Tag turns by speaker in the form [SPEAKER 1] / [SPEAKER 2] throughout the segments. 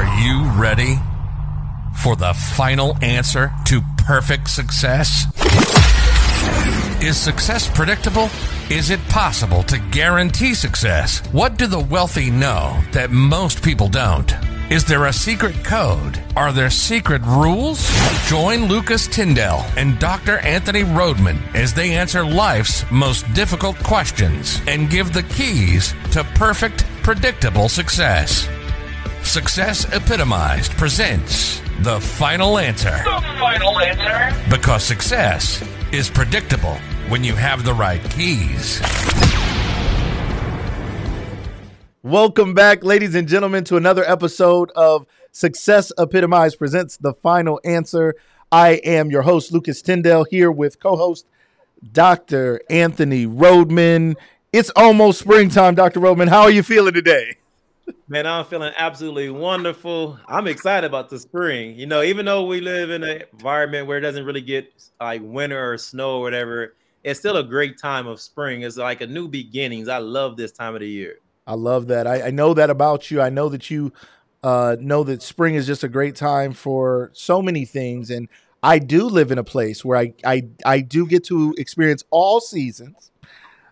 [SPEAKER 1] Are you ready for the final answer to perfect success? Is success predictable? Is it possible to guarantee success? What do the wealthy know that most people don't? Is there a secret code? Are there secret rules? Join Lucas Tyndall and Dr. Anthony Rhodman as they answer life's most difficult questions and give the keys to perfect, predictable success. Success Epitomized presents The Final Answer.
[SPEAKER 2] The final answer.
[SPEAKER 1] Because success is predictable when you have the right keys.
[SPEAKER 3] Welcome back, ladies and gentlemen, to another episode of Success Epitomized presents The Final Answer. I am your host, Lucas Tyndall, here with co host Dr. Anthony Rhodman. It's almost springtime, Dr. Rhodman. How are you feeling today?
[SPEAKER 4] Man, I'm feeling absolutely wonderful. I'm excited about the spring. You know, even though we live in an environment where it doesn't really get like winter or snow or whatever, it's still a great time of spring. It's like a new beginnings. I love this time of the year.
[SPEAKER 3] I love that. I, I know that about you. I know that you uh, know that spring is just a great time for so many things. And I do live in a place where I, I, I do get to experience all seasons.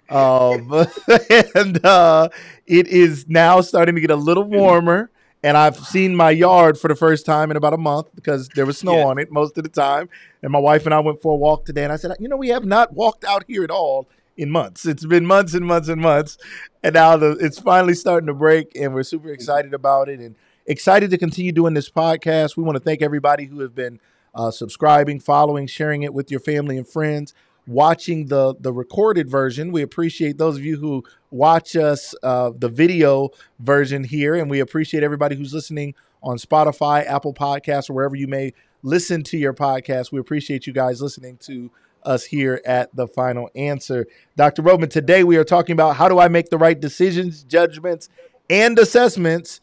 [SPEAKER 3] Um, and uh, it is now starting to get a little warmer. And I've seen my yard for the first time in about a month because there was snow
[SPEAKER 4] Yeah.
[SPEAKER 3] on it most of the time. And my wife and I went for a walk today. And I said, you know, we have not walked out here at all in months. It's been months and months and months. And now the, it's finally starting to break. And we're super excited about it and excited to continue doing this podcast. We want to thank everybody who have been uh, subscribing, following, sharing it with your family and friends watching the the recorded version. We appreciate those of you who watch us uh, the video version here, and we appreciate everybody who's listening on Spotify, Apple Podcasts, or wherever you may listen to your podcast. We appreciate you guys listening to us here at the final answer. Dr. Rhodman, today we are talking about how do I make the right decisions, judgments, and assessments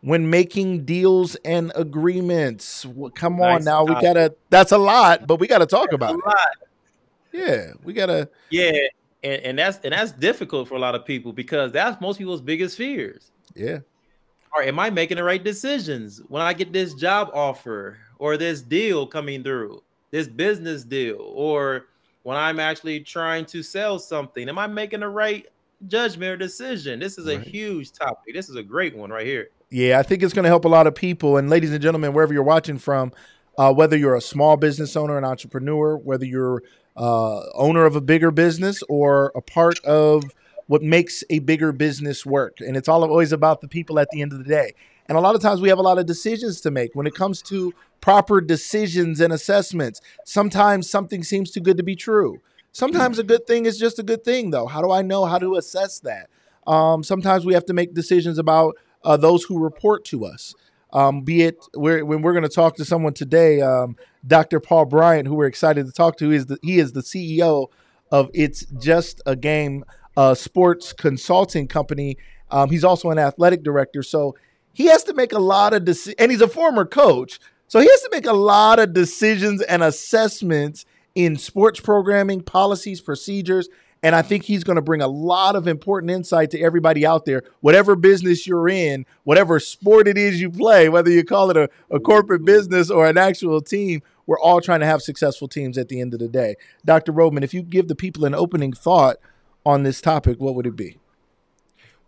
[SPEAKER 3] when making deals and agreements. Well, come on
[SPEAKER 4] Nice
[SPEAKER 3] now, we gotta. That's a lot, but we gotta talk
[SPEAKER 4] A
[SPEAKER 3] about it. Yeah, we gotta.
[SPEAKER 4] Yeah, and, and that's and that's difficult for a lot of people because that's most people's biggest fears.
[SPEAKER 3] Yeah,
[SPEAKER 4] Or am I making the right decisions when I get this job offer or this deal coming through, this business deal, or when I'm actually trying to sell something? Am I making the right judgment or decision? This is a
[SPEAKER 3] Right.
[SPEAKER 4] huge topic. This is a great one right here.
[SPEAKER 3] yeah. I think it's gonna help a lot of people. And ladies and gentlemen, wherever you're watching from, uh, whether you're a small business owner, an entrepreneur, whether you're uh, owner of a bigger business or a part of what makes a bigger business work, and it's all always about the people at the end of the day. And a lot of times we have a lot of decisions to make when it comes to proper decisions and assessments. Sometimes something seems too good to be true. Sometimes a good thing is just a good thing, though. How do I know how to assess that? Um, sometimes we have to make decisions about uh, those who report to us. Um, be it we're, when we're going to talk to someone today, um, Dr. Paul Bryant, who we're excited to talk to, is the, he is the CEO of It's Just a Game, uh, sports consulting company. Um, he's also an athletic director, so he has to make a lot of decisions, and he's a former coach, so he has to make a lot of decisions and assessments in sports programming, policies, procedures. And I think he's going to bring a lot of important insight to everybody out there, whatever business you're in, whatever sport it is you play, whether you call it a, a corporate business or an actual team, we're all trying to have successful teams at the end of the day. Dr. Rhodman, if you give the people an opening thought on this topic, what would it be?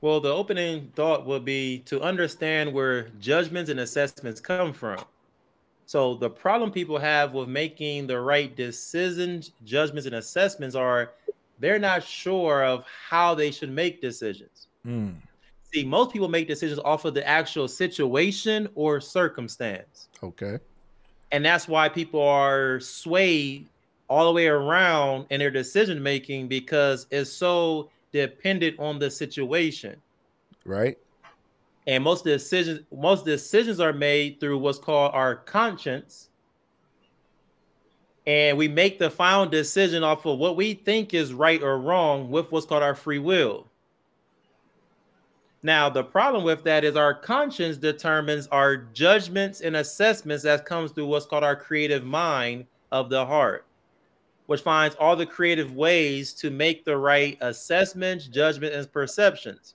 [SPEAKER 4] Well, the opening thought would be to understand where judgments and assessments come from. So, the problem people have with making the right decisions, judgments, and assessments are they're not sure of how they should make decisions. Hmm. See, most people make decisions off of the actual situation or circumstance.
[SPEAKER 3] Okay.
[SPEAKER 4] And that's why people are swayed all the way around in their decision making because it's so dependent on the situation.
[SPEAKER 3] Right.
[SPEAKER 4] And most decisions most decisions are made through what's called our conscience. And we make the final decision off of what we think is right or wrong with what's called our free will. Now, the problem with that is our conscience determines our judgments and assessments that comes through what's called our creative mind of the heart, which finds all the creative ways to make the right assessments, judgments, and perceptions.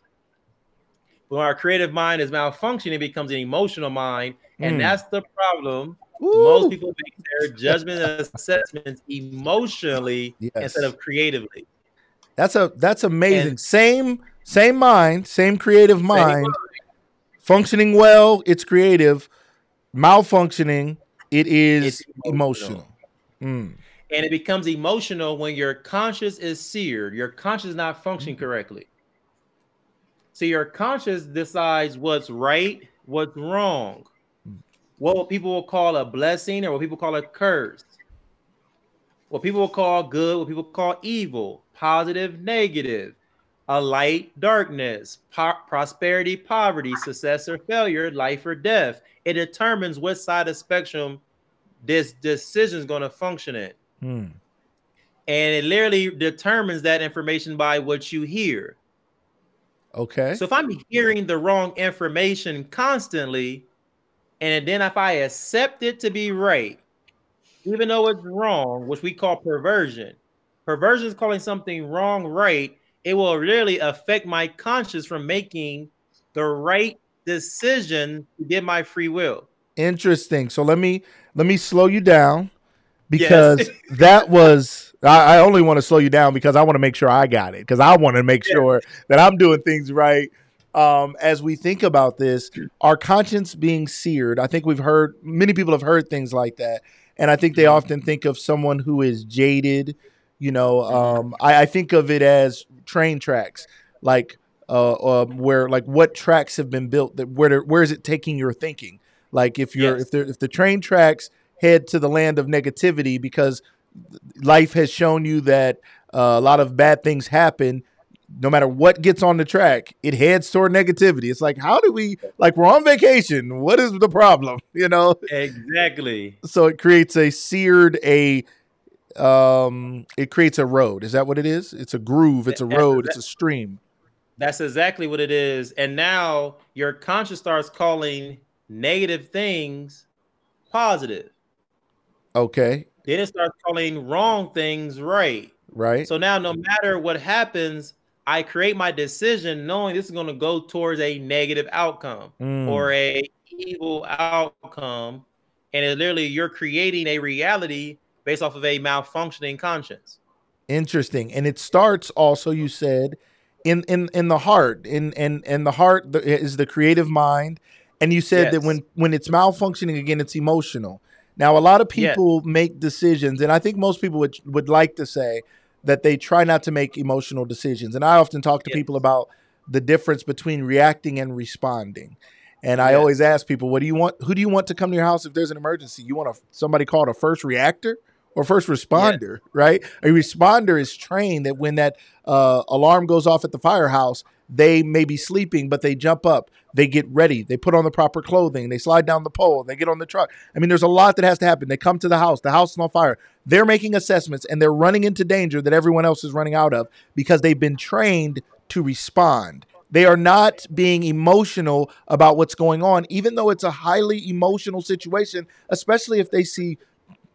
[SPEAKER 4] when our creative mind is malfunctioning, it becomes an emotional mind, and
[SPEAKER 3] Mm.
[SPEAKER 4] that's the problem.
[SPEAKER 3] Woo!
[SPEAKER 4] Most people make their judgment and assessments emotionally
[SPEAKER 3] Yes.
[SPEAKER 4] instead of creatively.
[SPEAKER 3] That's a that's amazing.
[SPEAKER 4] And-
[SPEAKER 3] same same mind, same creative mind,
[SPEAKER 4] mind.
[SPEAKER 3] functioning well, it's creative. Malfunctioning, it is
[SPEAKER 4] It's
[SPEAKER 3] emotional.
[SPEAKER 4] emotional.
[SPEAKER 3] Mm.
[SPEAKER 4] and it becomes emotional when your conscious is seared your conscious is not functioning correctly so your conscious decides what's right what's wrong what people will call a blessing or what people call a curse what people will call good what people call evil positive negative a light darkness po- prosperity poverty success or failure life or death it determines what side of the spectrum this decision is going to function in
[SPEAKER 3] Mm.
[SPEAKER 4] and it literally determines that information by what you hear.
[SPEAKER 3] Okay.
[SPEAKER 4] So if I'm hearing the wrong information constantly, and then if I accept it to be right, even though it's wrong, which we call perversion, perversion is calling something wrong right, it will really affect my conscience from making the right decision to get my free will.
[SPEAKER 3] Interesting. So let me let me slow you down because
[SPEAKER 4] Yes.
[SPEAKER 3] that was I, I only want to slow you down because I want to make sure I got it because I want to make sure that I'm doing things right. Um, as we think about this, our conscience being seared, I think we've heard many people have heard things like that, and I think they often think of someone who is jaded. You know, um, I, I think of it as train tracks, like uh, uh, where like what tracks have been built that where where is it taking your thinking? Like if you're
[SPEAKER 4] Yes.
[SPEAKER 3] if there if the train tracks head to the land of negativity because life has shown you that uh, a lot of bad things happen no matter what gets on the track it heads toward negativity. It's like how do we like we're on vacation. What is the problem? You know?
[SPEAKER 4] Exactly.
[SPEAKER 3] so it creates a seared a um it creates a road. Is that what it is? It's a groove. It's a road. it's a stream.
[SPEAKER 4] That's exactly what it is. And now your conscience starts calling negative things positive.
[SPEAKER 3] okay.
[SPEAKER 4] Then it starts calling wrong things right.
[SPEAKER 3] right.
[SPEAKER 4] So now, no matter what happens, I create my decision knowing this is going to go towards a negative outcome
[SPEAKER 3] Mm,
[SPEAKER 4] or a evil outcome. And it literally, you're creating a reality based off of a malfunctioning conscience.
[SPEAKER 3] interesting and it starts also you said in in in the heart in in in the heart is the creative mind and you said that when when it's malfunctioning again it's emotional now a lot of
[SPEAKER 4] Yes.
[SPEAKER 3] people make decisions and i think most people would would like to say that they try not to make emotional decisions. And i often talk to
[SPEAKER 4] Yes.
[SPEAKER 3] people about the difference between reacting and responding. And i always ask people what do you want who do you want to come to your house if there's an emergency? You want a, somebody called a first reactor or first responder, right? A responder is trained that when that uh, alarm goes off at the firehouse, they may be sleeping, but they jump up, they get ready, they put on the proper clothing, they slide down the pole, they get on the truck. I mean, there's a lot that has to happen. They come to the house, the house is on fire. They're making assessments and they're running into danger that everyone else is running out of because they've been trained to respond. They are not being emotional about what's going on, even though it's a highly emotional situation, especially if they see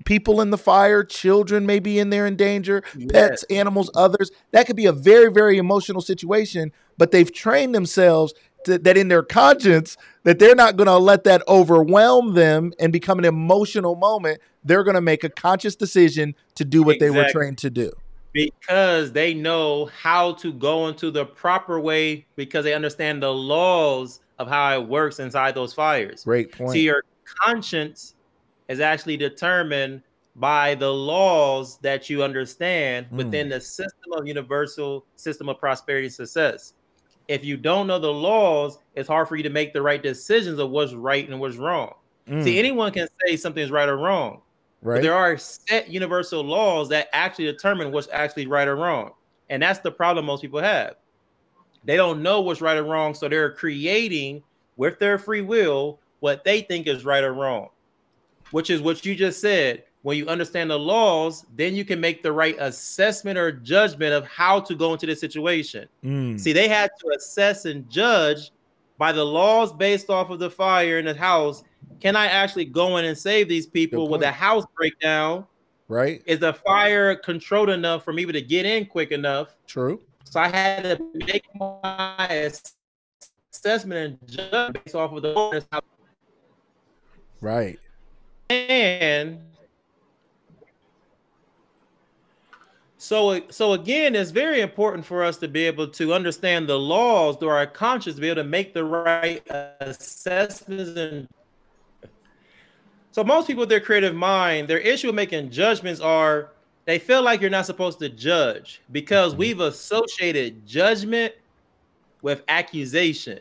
[SPEAKER 3] people in the fire, children may be in there in danger, pets, animals, others. That could be a very, very emotional situation, but they've trained themselves to, that in their conscience that they're not going to let that overwhelm them and become an emotional moment. They're going to make a conscious decision to do what they were trained to do.
[SPEAKER 4] because they know how to go into the proper way because they understand the laws of how it works inside those fires.
[SPEAKER 3] Great point.
[SPEAKER 4] See, your conscience is actually determined by the laws that you understand
[SPEAKER 3] Hmm.
[SPEAKER 4] within the system of universal system of prosperity and success. If you don't know the laws, it's hard for you to make the right decisions of what's right and what's wrong.
[SPEAKER 3] Mm,
[SPEAKER 4] See, anyone can say something is right or wrong, but
[SPEAKER 3] right?
[SPEAKER 4] there are set universal laws that actually determine what's actually right or wrong. And that's the problem most people have. They don't know what's right or wrong, so they're creating with their free will what they think is right or wrong, which is what you just said. When you understand the laws, then you can make the right assessment or judgment of how to go into this situation.
[SPEAKER 3] Mm,
[SPEAKER 4] See, they had to assess and judge by the laws based off of the fire in the house. Can I actually go in and save these people? with the house break down?
[SPEAKER 3] right?
[SPEAKER 4] Is the fire controlled enough for me to get in quick enough?
[SPEAKER 3] True.
[SPEAKER 4] So I had to make my assessment and judgment based off of the
[SPEAKER 3] Right.
[SPEAKER 4] and so so again it's very important for us to be able to understand the laws through our conscience to be able to make the right assessments and so most people with their creative mind their issue with making judgments are they feel like you're not supposed to judge because mm-hmm. we've associated judgment with accusation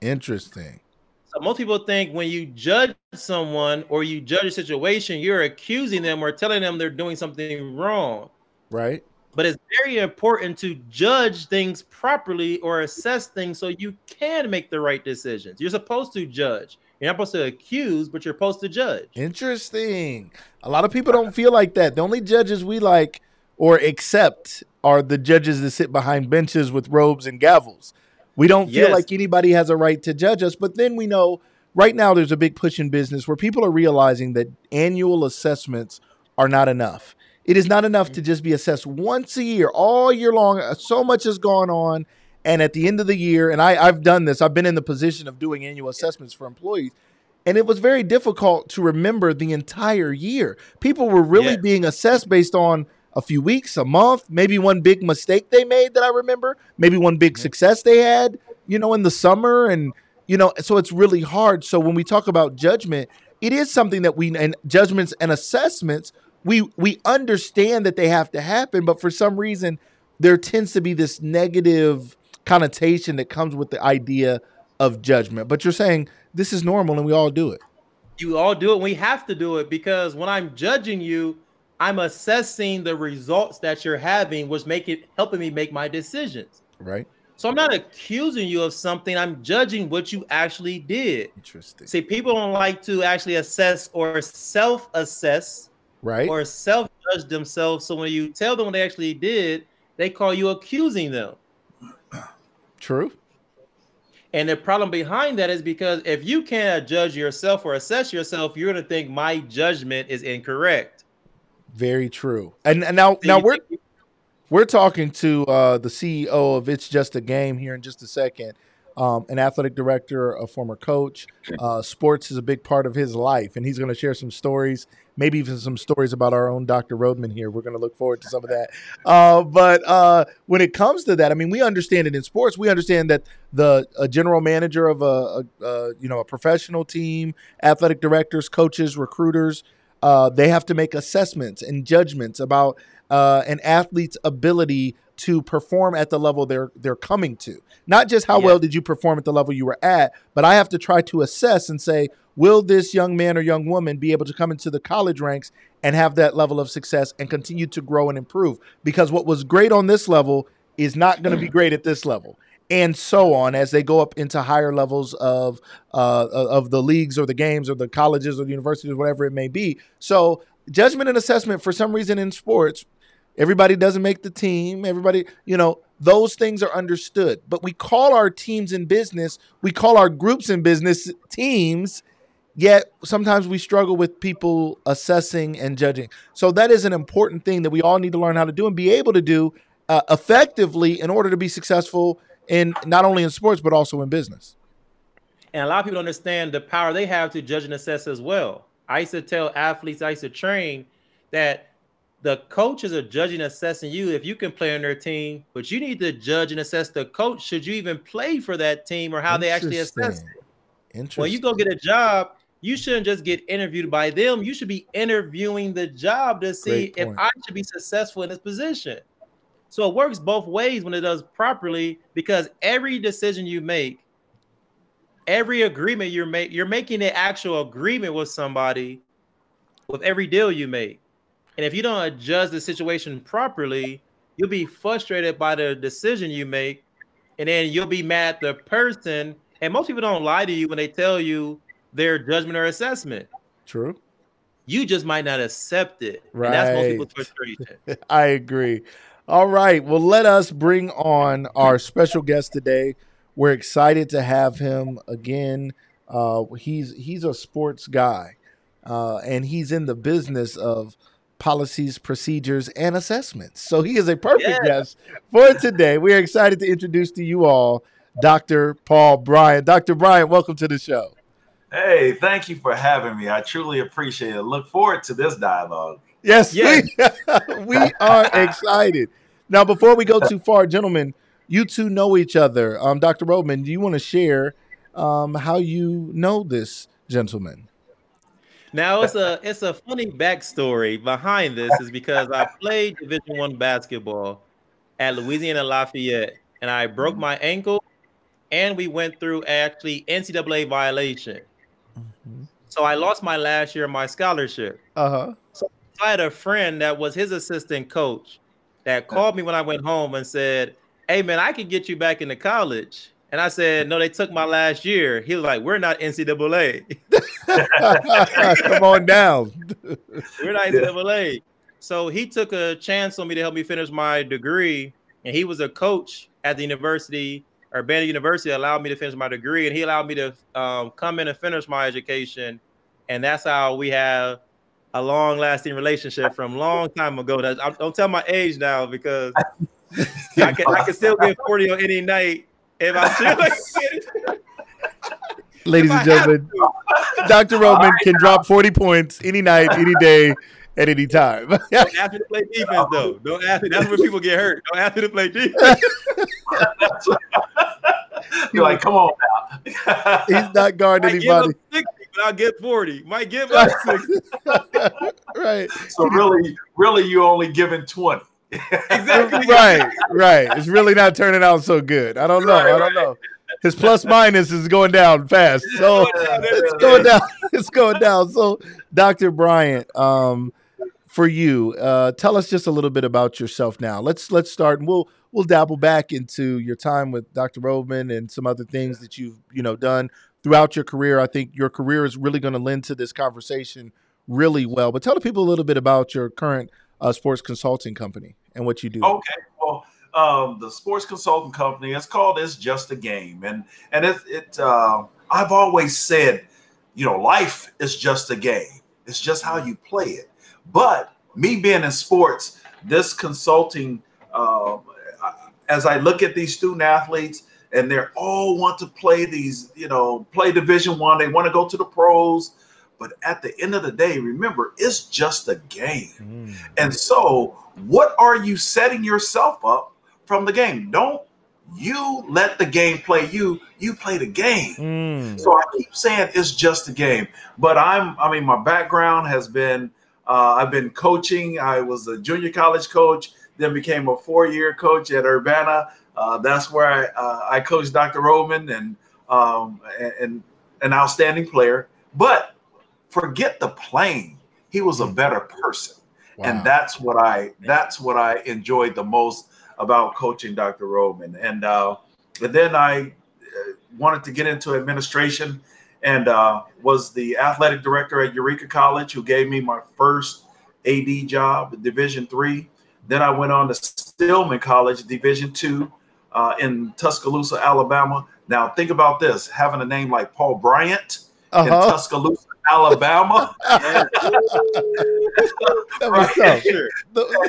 [SPEAKER 3] Interesting.
[SPEAKER 4] so most people think when you judge someone or you judge a situation, you're accusing them or telling them they're doing something wrong.
[SPEAKER 3] Right.
[SPEAKER 4] But it's very important to judge things properly or assess things so you can make the right decisions. You're supposed to judge. You're not supposed to accuse, but you're supposed to judge.
[SPEAKER 3] Interesting. A lot of people don't feel like that. The only judges we like or accept are the judges that sit behind benches with robes and gavels. We don't feel
[SPEAKER 4] Yes.
[SPEAKER 3] like anybody has a right to judge us, but then we know right now there's a big push in business where people are realizing that annual assessments are not enough. It is not enough to just be assessed once a year, all year long. Uh, So much has gone on. And at the end of the year, and I, I've done this, I've been in the position of doing annual assessments for employees. And it was very difficult to remember the entire year. People were really
[SPEAKER 4] Yeah.
[SPEAKER 3] being assessed based on a few weeks, a month, maybe one big mistake they made that I remember, maybe one big success they had, you know, in the summer. And, you know, so it's really hard. So when we talk about judgment, it is something that we, and judgments and assessments, we, we understand that they have to happen, but for some reason, there tends to be this negative connotation that comes with the idea of judgment. But you're saying this is normal and we all do it.
[SPEAKER 4] You all do it. We have to do it because when I'm judging you, I'm assessing the results that you're having, which make it helping me make my decisions.
[SPEAKER 3] Right.
[SPEAKER 4] So I'm not accusing you of something. I'm judging what you actually did.
[SPEAKER 3] Interesting.
[SPEAKER 4] See, people don't like to actually assess or self-assess
[SPEAKER 3] Right.
[SPEAKER 4] or self-judge themselves. So when you tell them what they actually did, they call you accusing them.
[SPEAKER 3] True.
[SPEAKER 4] And the problem behind that is because if you can't judge yourself or assess yourself, you're gonna think my judgment is incorrect.
[SPEAKER 3] Very true. And, and now,
[SPEAKER 4] So
[SPEAKER 3] now we're
[SPEAKER 4] think-
[SPEAKER 3] we're talking to uh, the CEO of It's Just a Game here in just a second. Um, an athletic director, a former coach. Uh, sports is a big part of his life, and he's going to share some stories, maybe even some stories about our own Dr. Rhodman here. We're going to look forward to some of that. Uh, but uh, when it comes to that, I mean, we understand it in sports. We understand that the general manager of a, a, a you know a professional team, athletic directors, coaches, recruiters, uh, they have to make assessments and judgments about uh, an athlete's ability to perform at the level they're they're coming to. Not just how
[SPEAKER 4] Yeah.
[SPEAKER 3] well did you perform at the level you were at, but I have to try to assess and say, will this young man or young woman be able to come into the college ranks and have that level of success and continue to grow and improve? Because what was great on this level is not going to be great at this level. And so on as they go up into higher levels of uh, of the leagues or the games or the colleges or the universities, whatever it may be. So judgment and assessment for some reason in sports everybody doesn't make the team. Everybody you know those things are understood. But we call our teams in business we call our groups in business teams yet sometimes we struggle with people assessing and judging. So that is an important thing that we all need to learn how to do and be able to do uh, effectively in order to be successful in not only in sports but also in business.
[SPEAKER 4] And a lot of people understand the power they have to judge and assess as well. I used to tell athletes, I used to train that the coaches are judging assessing you if you can play on their team, but you need to judge and assess the coach should you even play for that team or how they actually assess it.
[SPEAKER 3] Interesting.
[SPEAKER 4] When you go get a job, you shouldn't just get interviewed by them. You should be interviewing the job to see if. I should be successful in this position. So it works both ways when it does properly because every decision you make, every agreement you're make, you're making an actual agreement with somebody with every deal you make. And if you don't adjust the situation properly, you'll be frustrated by the decision you make, and then you'll be mad at the person. And most people don't lie to you when they tell you their judgment or assessment.
[SPEAKER 3] True.
[SPEAKER 4] You just might not accept it. And that's most people's frustration.
[SPEAKER 3] I agree. All right. Well, let us bring on our special guest today. We're excited to have him again. Uh, he's he's a sports guy, uh, and he's in the business of policies, procedures, and assessments. So he is a perfect
[SPEAKER 4] Yeah.
[SPEAKER 3] guest for today. We are excited to introduce to you all Dr. Paul Bryant. Dr. Bryant, welcome to the show.
[SPEAKER 5] Hey, thank you for having me. I truly appreciate it. Look forward to this dialogue.
[SPEAKER 3] Yes, yes. We, we are excited. Now, before we go too far, gentlemen, you two know each other. Um, Dr. Rhodman, do you want to share um, how you know this gentleman?
[SPEAKER 4] Now it's a it's a funny backstory behind this is because I played Division One basketball at Louisiana Lafayette, and I broke my ankle, and we went through actually NCAA violation. Mm-hmm. So I lost my last year of my scholarship.
[SPEAKER 3] Uh huh.
[SPEAKER 4] So I had a friend that was his assistant coach that called me when I went home and said, "Hey man, I can get you back into college." And I said, "No, they took my last year." He was like, "We're not NCAA."
[SPEAKER 3] Come on down.
[SPEAKER 4] We're not NCAA. So he took a chance on me to help me finish my degree, and he was a coach at the university Urbana University allowed me to finish my degree, and he allowed me to um, come in and finish my education, and that's how we have a long-lasting relationship from long time ago. That I don't tell my age now because I can I can still get forty on any night if I choose.
[SPEAKER 3] Ladies and gentlemen, Dr. Rhodman can drop 40 points any night, any day, at any time.
[SPEAKER 4] Don't ask me to play defense, though. Don't ask me. That's where people get hurt. Don't ask me to play defense.
[SPEAKER 5] You're like, come on
[SPEAKER 3] now. He's not guarding anybody.
[SPEAKER 4] 60, but I'll get 40. Might give up 60.
[SPEAKER 3] right.
[SPEAKER 5] So really, really, you only giving 20.
[SPEAKER 3] Exactly. Right, right. It's really not turning out so good. I don't know. Right, I don't right. know. His plus minus is going down fast. So it's going down. It's going down. So, Dr. Bryant, um, for you, uh, tell us just a little bit about yourself now. Let's let's start and we'll we'll dabble back into your time with Dr. Rhodman and some other things that you've you know done throughout your career. I think your career is really going to lend to this conversation really well. But tell the people a little bit about your current uh, sports consulting company and what you do.
[SPEAKER 5] Okay, well, um, the sports consulting company is called "It's Just a Game," and and it, it uh, I've always said, you know, life is just a game. It's just how you play it. But me being in sports, this consulting uh, as I look at these student athletes and they're all want to play these, you know, play division one, they want to go to the pros. But at the end of the day, remember, it's just a game. Mm. And so, what are you setting yourself up from the game? Don't you let the game play you, you play the game. Mm. So I keep saying it's just a game. But I'm, I mean, my background has been, uh, I've been coaching. I was a junior college coach then became a four-year coach at Urbana. Uh, that's where I, uh, I coached Dr. Rhodman and, um, and an outstanding player. But forget the playing; he was a better person, wow. and that's what I that's what I enjoyed the most about coaching Dr. Rhodman. And uh, and then I uh, wanted to get into administration and uh, was the athletic director at Eureka College, who gave me my first AD job, Division three. Then I went on to Stillman College, Division two, uh, in Tuscaloosa, Alabama. Now think about this: having a name like Paul Bryant uh-huh. in Tuscaloosa, Alabama. that was right?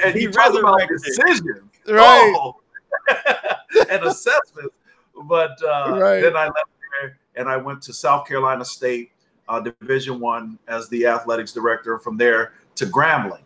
[SPEAKER 5] And he talks about decision,
[SPEAKER 3] right? Oh.
[SPEAKER 5] and assessment. But uh, right. then I left there and I went to South Carolina State uh, Division One as the athletics director. From there to Grambling.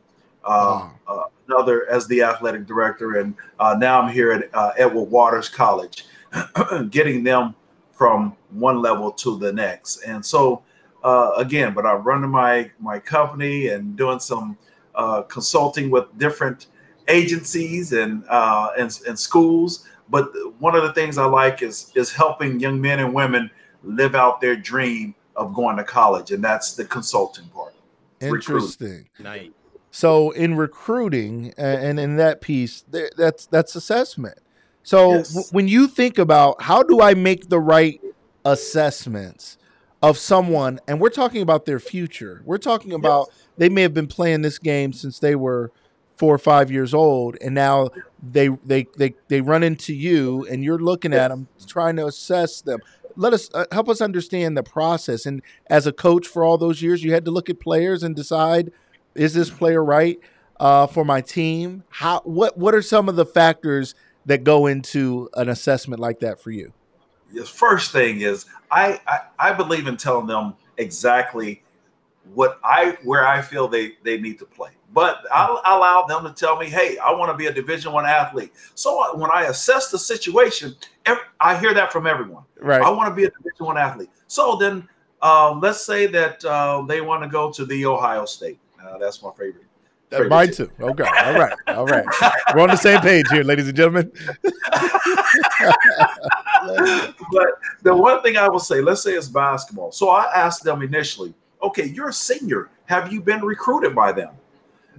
[SPEAKER 5] Uh, uh, another as the athletic director, and uh, now I'm here at uh, Edward Waters College, getting them from one level to the next. And so, uh, again, but I'm running my my company and doing some uh, consulting with different agencies and and, and schools. But one of the things I like is is helping young men and women live out their dream of going to college, and that's the consulting part.
[SPEAKER 3] Interesting. Nice. So in recruiting and in that piece, that's that's assessment. So yes. when you think about how do I make the right assessments of someone, and we're talking about their future, we're talking about yes. they may have been playing this game since they were four or five years old, and now they they they they run into you, and you're looking yes. at them, trying to assess them. Let us uh, help us understand the process. And as a coach for all those years, you had to look at players and decide is this player right uh, for my team? How what what are some of the factors that go into an assessment like that for you?
[SPEAKER 5] The first thing is I, I I believe in telling them exactly what I where I feel they they need to play. But I'll allow them to tell me, "Hey, I want to be a Division One athlete." So when I assess the situation, I hear that from everyone.
[SPEAKER 3] Right.
[SPEAKER 5] I want to be a Division One athlete. So then, um, let's say that uh, they want to go to the Ohio State. Uh, that's my favorite.
[SPEAKER 3] Uh, mine too. Okay. All right. All right. We're on the same page here, ladies and gentlemen.
[SPEAKER 5] but the one thing I will say, let's say it's basketball. So I asked them initially, okay, you're a senior. Have you been recruited by them?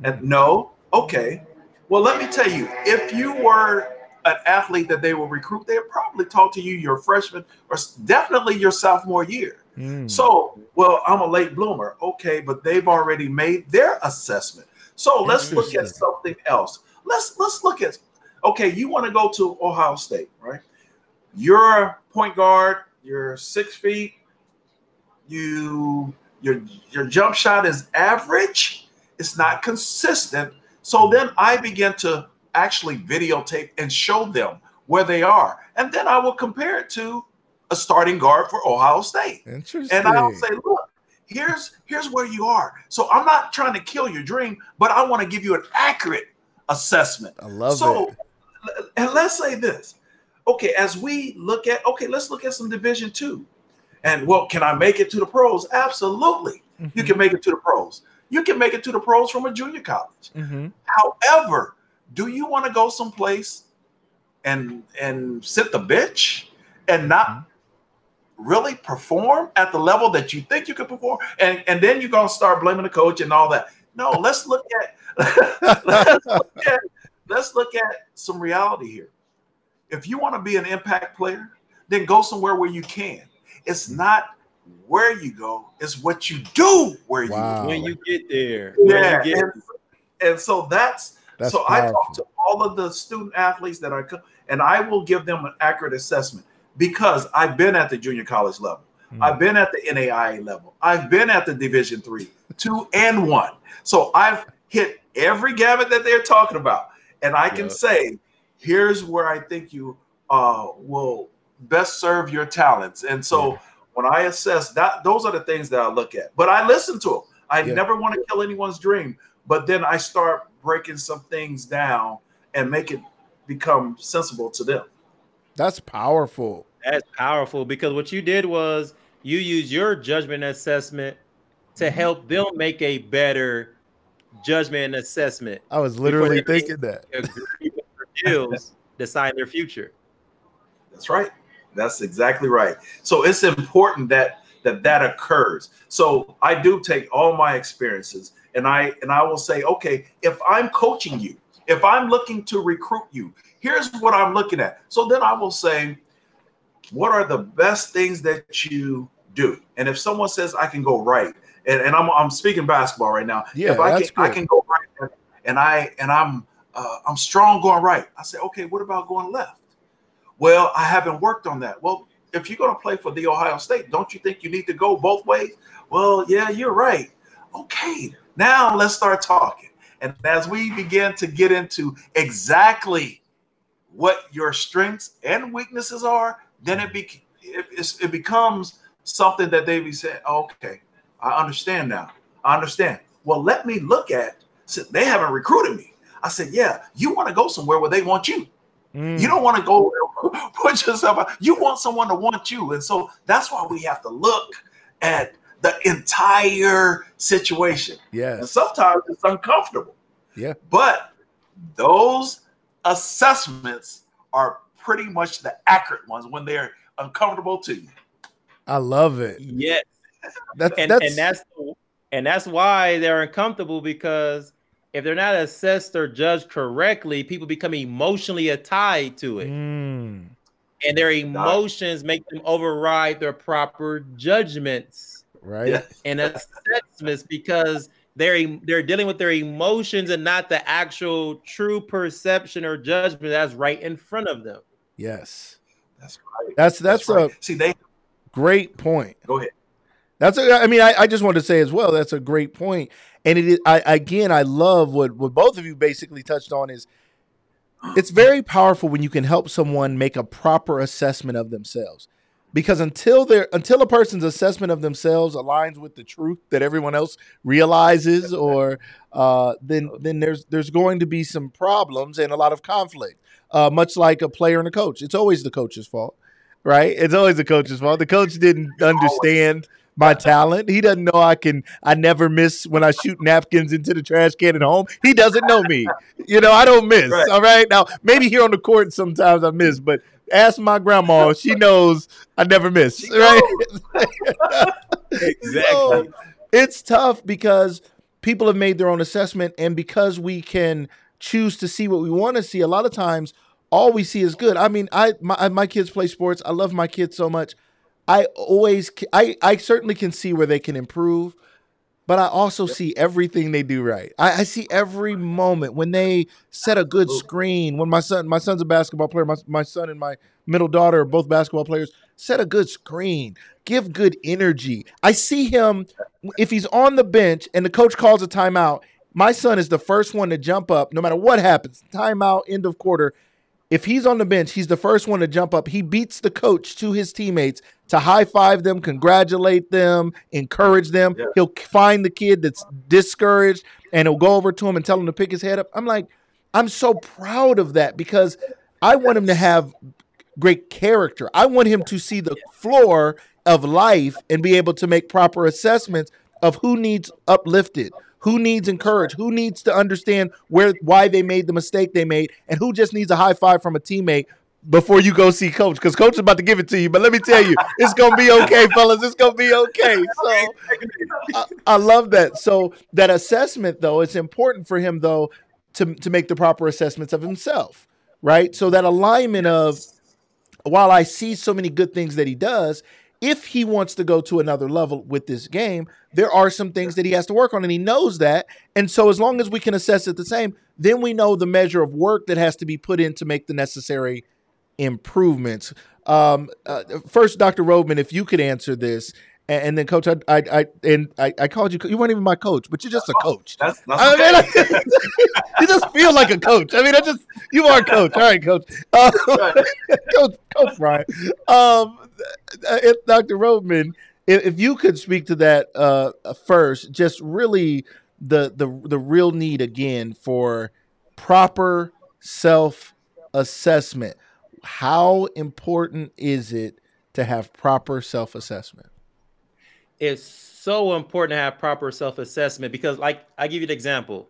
[SPEAKER 5] And no, okay. Well, let me tell you, if you were an athlete that they will recruit, they'll probably talk to you your freshman or definitely your sophomore year. Mm. So, well, I'm a late bloomer. Okay, but they've already made their assessment. So let's look at something else. Let's let's look at okay, you want to go to Ohio State, right? You're a point guard, you're six feet, you your your jump shot is average, it's not consistent. So then I begin to actually videotape and show them where they are. And then I will compare it to a starting guard for Ohio State.
[SPEAKER 3] Interesting.
[SPEAKER 5] And I'll say, look, here's here's where you are. So I'm not trying to kill your dream, but I want to give you an accurate assessment.
[SPEAKER 3] I love
[SPEAKER 5] so,
[SPEAKER 3] it.
[SPEAKER 5] And let's say this. Okay, as we look at okay, let's look at some division two. And well, can I make it to the pros? Absolutely. Mm-hmm. You can make it to the pros. You can make it to the pros from a junior college.
[SPEAKER 3] Mm-hmm.
[SPEAKER 5] However, do you want to go someplace and and sit the bench and not mm-hmm. Really perform at the level that you think you can perform? And and then you're gonna start blaming the coach and all that. No, let's look at let's look at let's look at some reality here. If you want to be an impact player, then go somewhere where you can. It's mm-hmm. not where you go, it's what you do where you
[SPEAKER 4] wow. when you get there.
[SPEAKER 5] Yeah,
[SPEAKER 4] get
[SPEAKER 5] and, and, so that's,
[SPEAKER 3] that's
[SPEAKER 5] so
[SPEAKER 3] powerful.
[SPEAKER 5] I talk to all of the student athletes that are, and I will give them an accurate assessment because I've been at the junior college level, mm. I've been at the NAIA level, I've been at the Division three, two, and one. So I've hit every gamut that they're talking about, and I can say, here's where I think you uh, will best serve your talents. And so when I assess that, those are the things that I look at. But I listen to them. I yeah. never want to kill anyone's dream. But then I start breaking some things down and make it become sensible to them.
[SPEAKER 3] That's powerful.
[SPEAKER 4] That's powerful because what you did was you use your judgment assessment to mm-hmm. help them make a better judgment and assessment.
[SPEAKER 3] I was literally thinking that.
[SPEAKER 4] Deals decide their future.
[SPEAKER 5] That's right. That's exactly right. So it's important that that that occurs. So I do take all my experiences and I and I will say, okay, if I'm coaching you, if I'm looking to recruit you, here's what I'm looking at. So then I will say, what are the best things that you do? And if someone says I can go right, and, and I'm I'm speaking basketball right now.
[SPEAKER 3] Yeah,
[SPEAKER 5] if I
[SPEAKER 3] that's
[SPEAKER 5] can good. I can go right and I and I'm uh, I'm strong going right. I say, okay, what about going left? Well, I haven't worked on that. Well, if you're going to play for the Ohio State, don't you think you need to go both ways? Well, yeah, you're right. Okay, now let's start talking. And as we begin to get into exactly what your strengths and weaknesses are, then it, be, it, it becomes something that they be saying, okay, I understand now. I understand. Well, let me look at, so they haven't recruited me. I said, yeah, you want to go somewhere where they want you. Mm. You don't want to go put yourself out. You want someone to want you. And so that's why we have to look at the entire situation.
[SPEAKER 3] Yeah.
[SPEAKER 5] And sometimes it's uncomfortable.
[SPEAKER 3] Yeah.
[SPEAKER 5] But those assessments are pretty much the accurate ones when they're uncomfortable to you.
[SPEAKER 3] I love it.
[SPEAKER 4] Yes.
[SPEAKER 3] That's,
[SPEAKER 4] and,
[SPEAKER 3] that's,
[SPEAKER 4] and that's and that's why they're uncomfortable because if they're not assessed or judged correctly, people become emotionally tied to it.
[SPEAKER 3] Mm.
[SPEAKER 4] And their emotions make them override their proper judgments.
[SPEAKER 3] Right.
[SPEAKER 4] And assessments because they're they're dealing with their emotions and not the actual true perception or judgment that's right in front of them.
[SPEAKER 3] Yes.
[SPEAKER 5] That's right.
[SPEAKER 3] That's that's, that's right.
[SPEAKER 5] a see they
[SPEAKER 3] great point.
[SPEAKER 5] Go ahead.
[SPEAKER 3] That's a, I mean, I, I just want to say as well, that's a great point. And it is, I, again, I love what, what both of you basically touched on is it's very powerful when you can help someone make a proper assessment of themselves. Because until they until a person's assessment of themselves aligns with the truth that everyone else realizes or uh, then then there's there's going to be some problems and a lot of conflict uh, much like a player and a coach. It's always the coach's fault right? It's always the coach's fault. The coach didn't understand my talent he doesn't know i can i never miss when i shoot napkins into the trash can at home he doesn't know me you know i don't miss
[SPEAKER 5] Right.
[SPEAKER 3] all right now maybe here on the court sometimes i miss but ask my grandma she knows i never miss right
[SPEAKER 4] Exactly.
[SPEAKER 3] So, it's tough because people have made their own assessment, and because we can choose to see what we want to see, a lot of times all we see is good. I mean, I my, my kids play sports. I love my kids so much. I always, I I certainly can see where they can improve, but I also see everything they do right. I, I see every moment when they set a good screen. When my son, my son's a basketball player. My my son and my middle daughter are both basketball players. Set a good screen. Give good energy. I see him if he's on the bench and the coach calls a timeout. My son is the first one to jump up, no matter what happens. Timeout, end of quarter. If he's on the bench, he's the first one to jump up. He beats the coach to his teammates to high five them, congratulate them, encourage them.
[SPEAKER 5] Yeah.
[SPEAKER 3] He'll find the kid that's discouraged and he'll go over to him and tell him to pick his head up. I'm like, I'm so proud of that because I want him to have great character. I want him to see the floor of life and be able to make proper assessments of who needs uplifted, who needs encouraged, who needs to understand where why they made the mistake they made, and who just needs a high five from a teammate before you go see coach? Because coach is about to give it to you but let me tell you it's gonna be okay fellas. It's gonna be okay. So I, I love that. So that assessment though it's important for him though to, to make the proper assessments of himself right? So that alignment of while I see so many good things that he does, if he wants to go to another level with this game, there are some things that he has to work on, and he knows that. And so, as long as we can assess it the same, then we know the measure of work that has to be put in to make the necessary improvements. Um, uh, first, Dr. Rhodman, if you could answer this, and, and then Coach, I, I, I and I, I called you. You weren't even my coach, but you're just a coach.
[SPEAKER 5] That's, that's
[SPEAKER 3] I mean,
[SPEAKER 5] okay.
[SPEAKER 3] you just feel like a coach. I mean, I just you are a coach. All right, coach. Uh, coach, coach Bryant. Um, Dr. Rhodman, if, if you could speak to that uh, first, just really the the the real need again for proper self assessment. How important is it to have proper self assessment?
[SPEAKER 4] It's so important to have proper self-assessment because like i give you an example.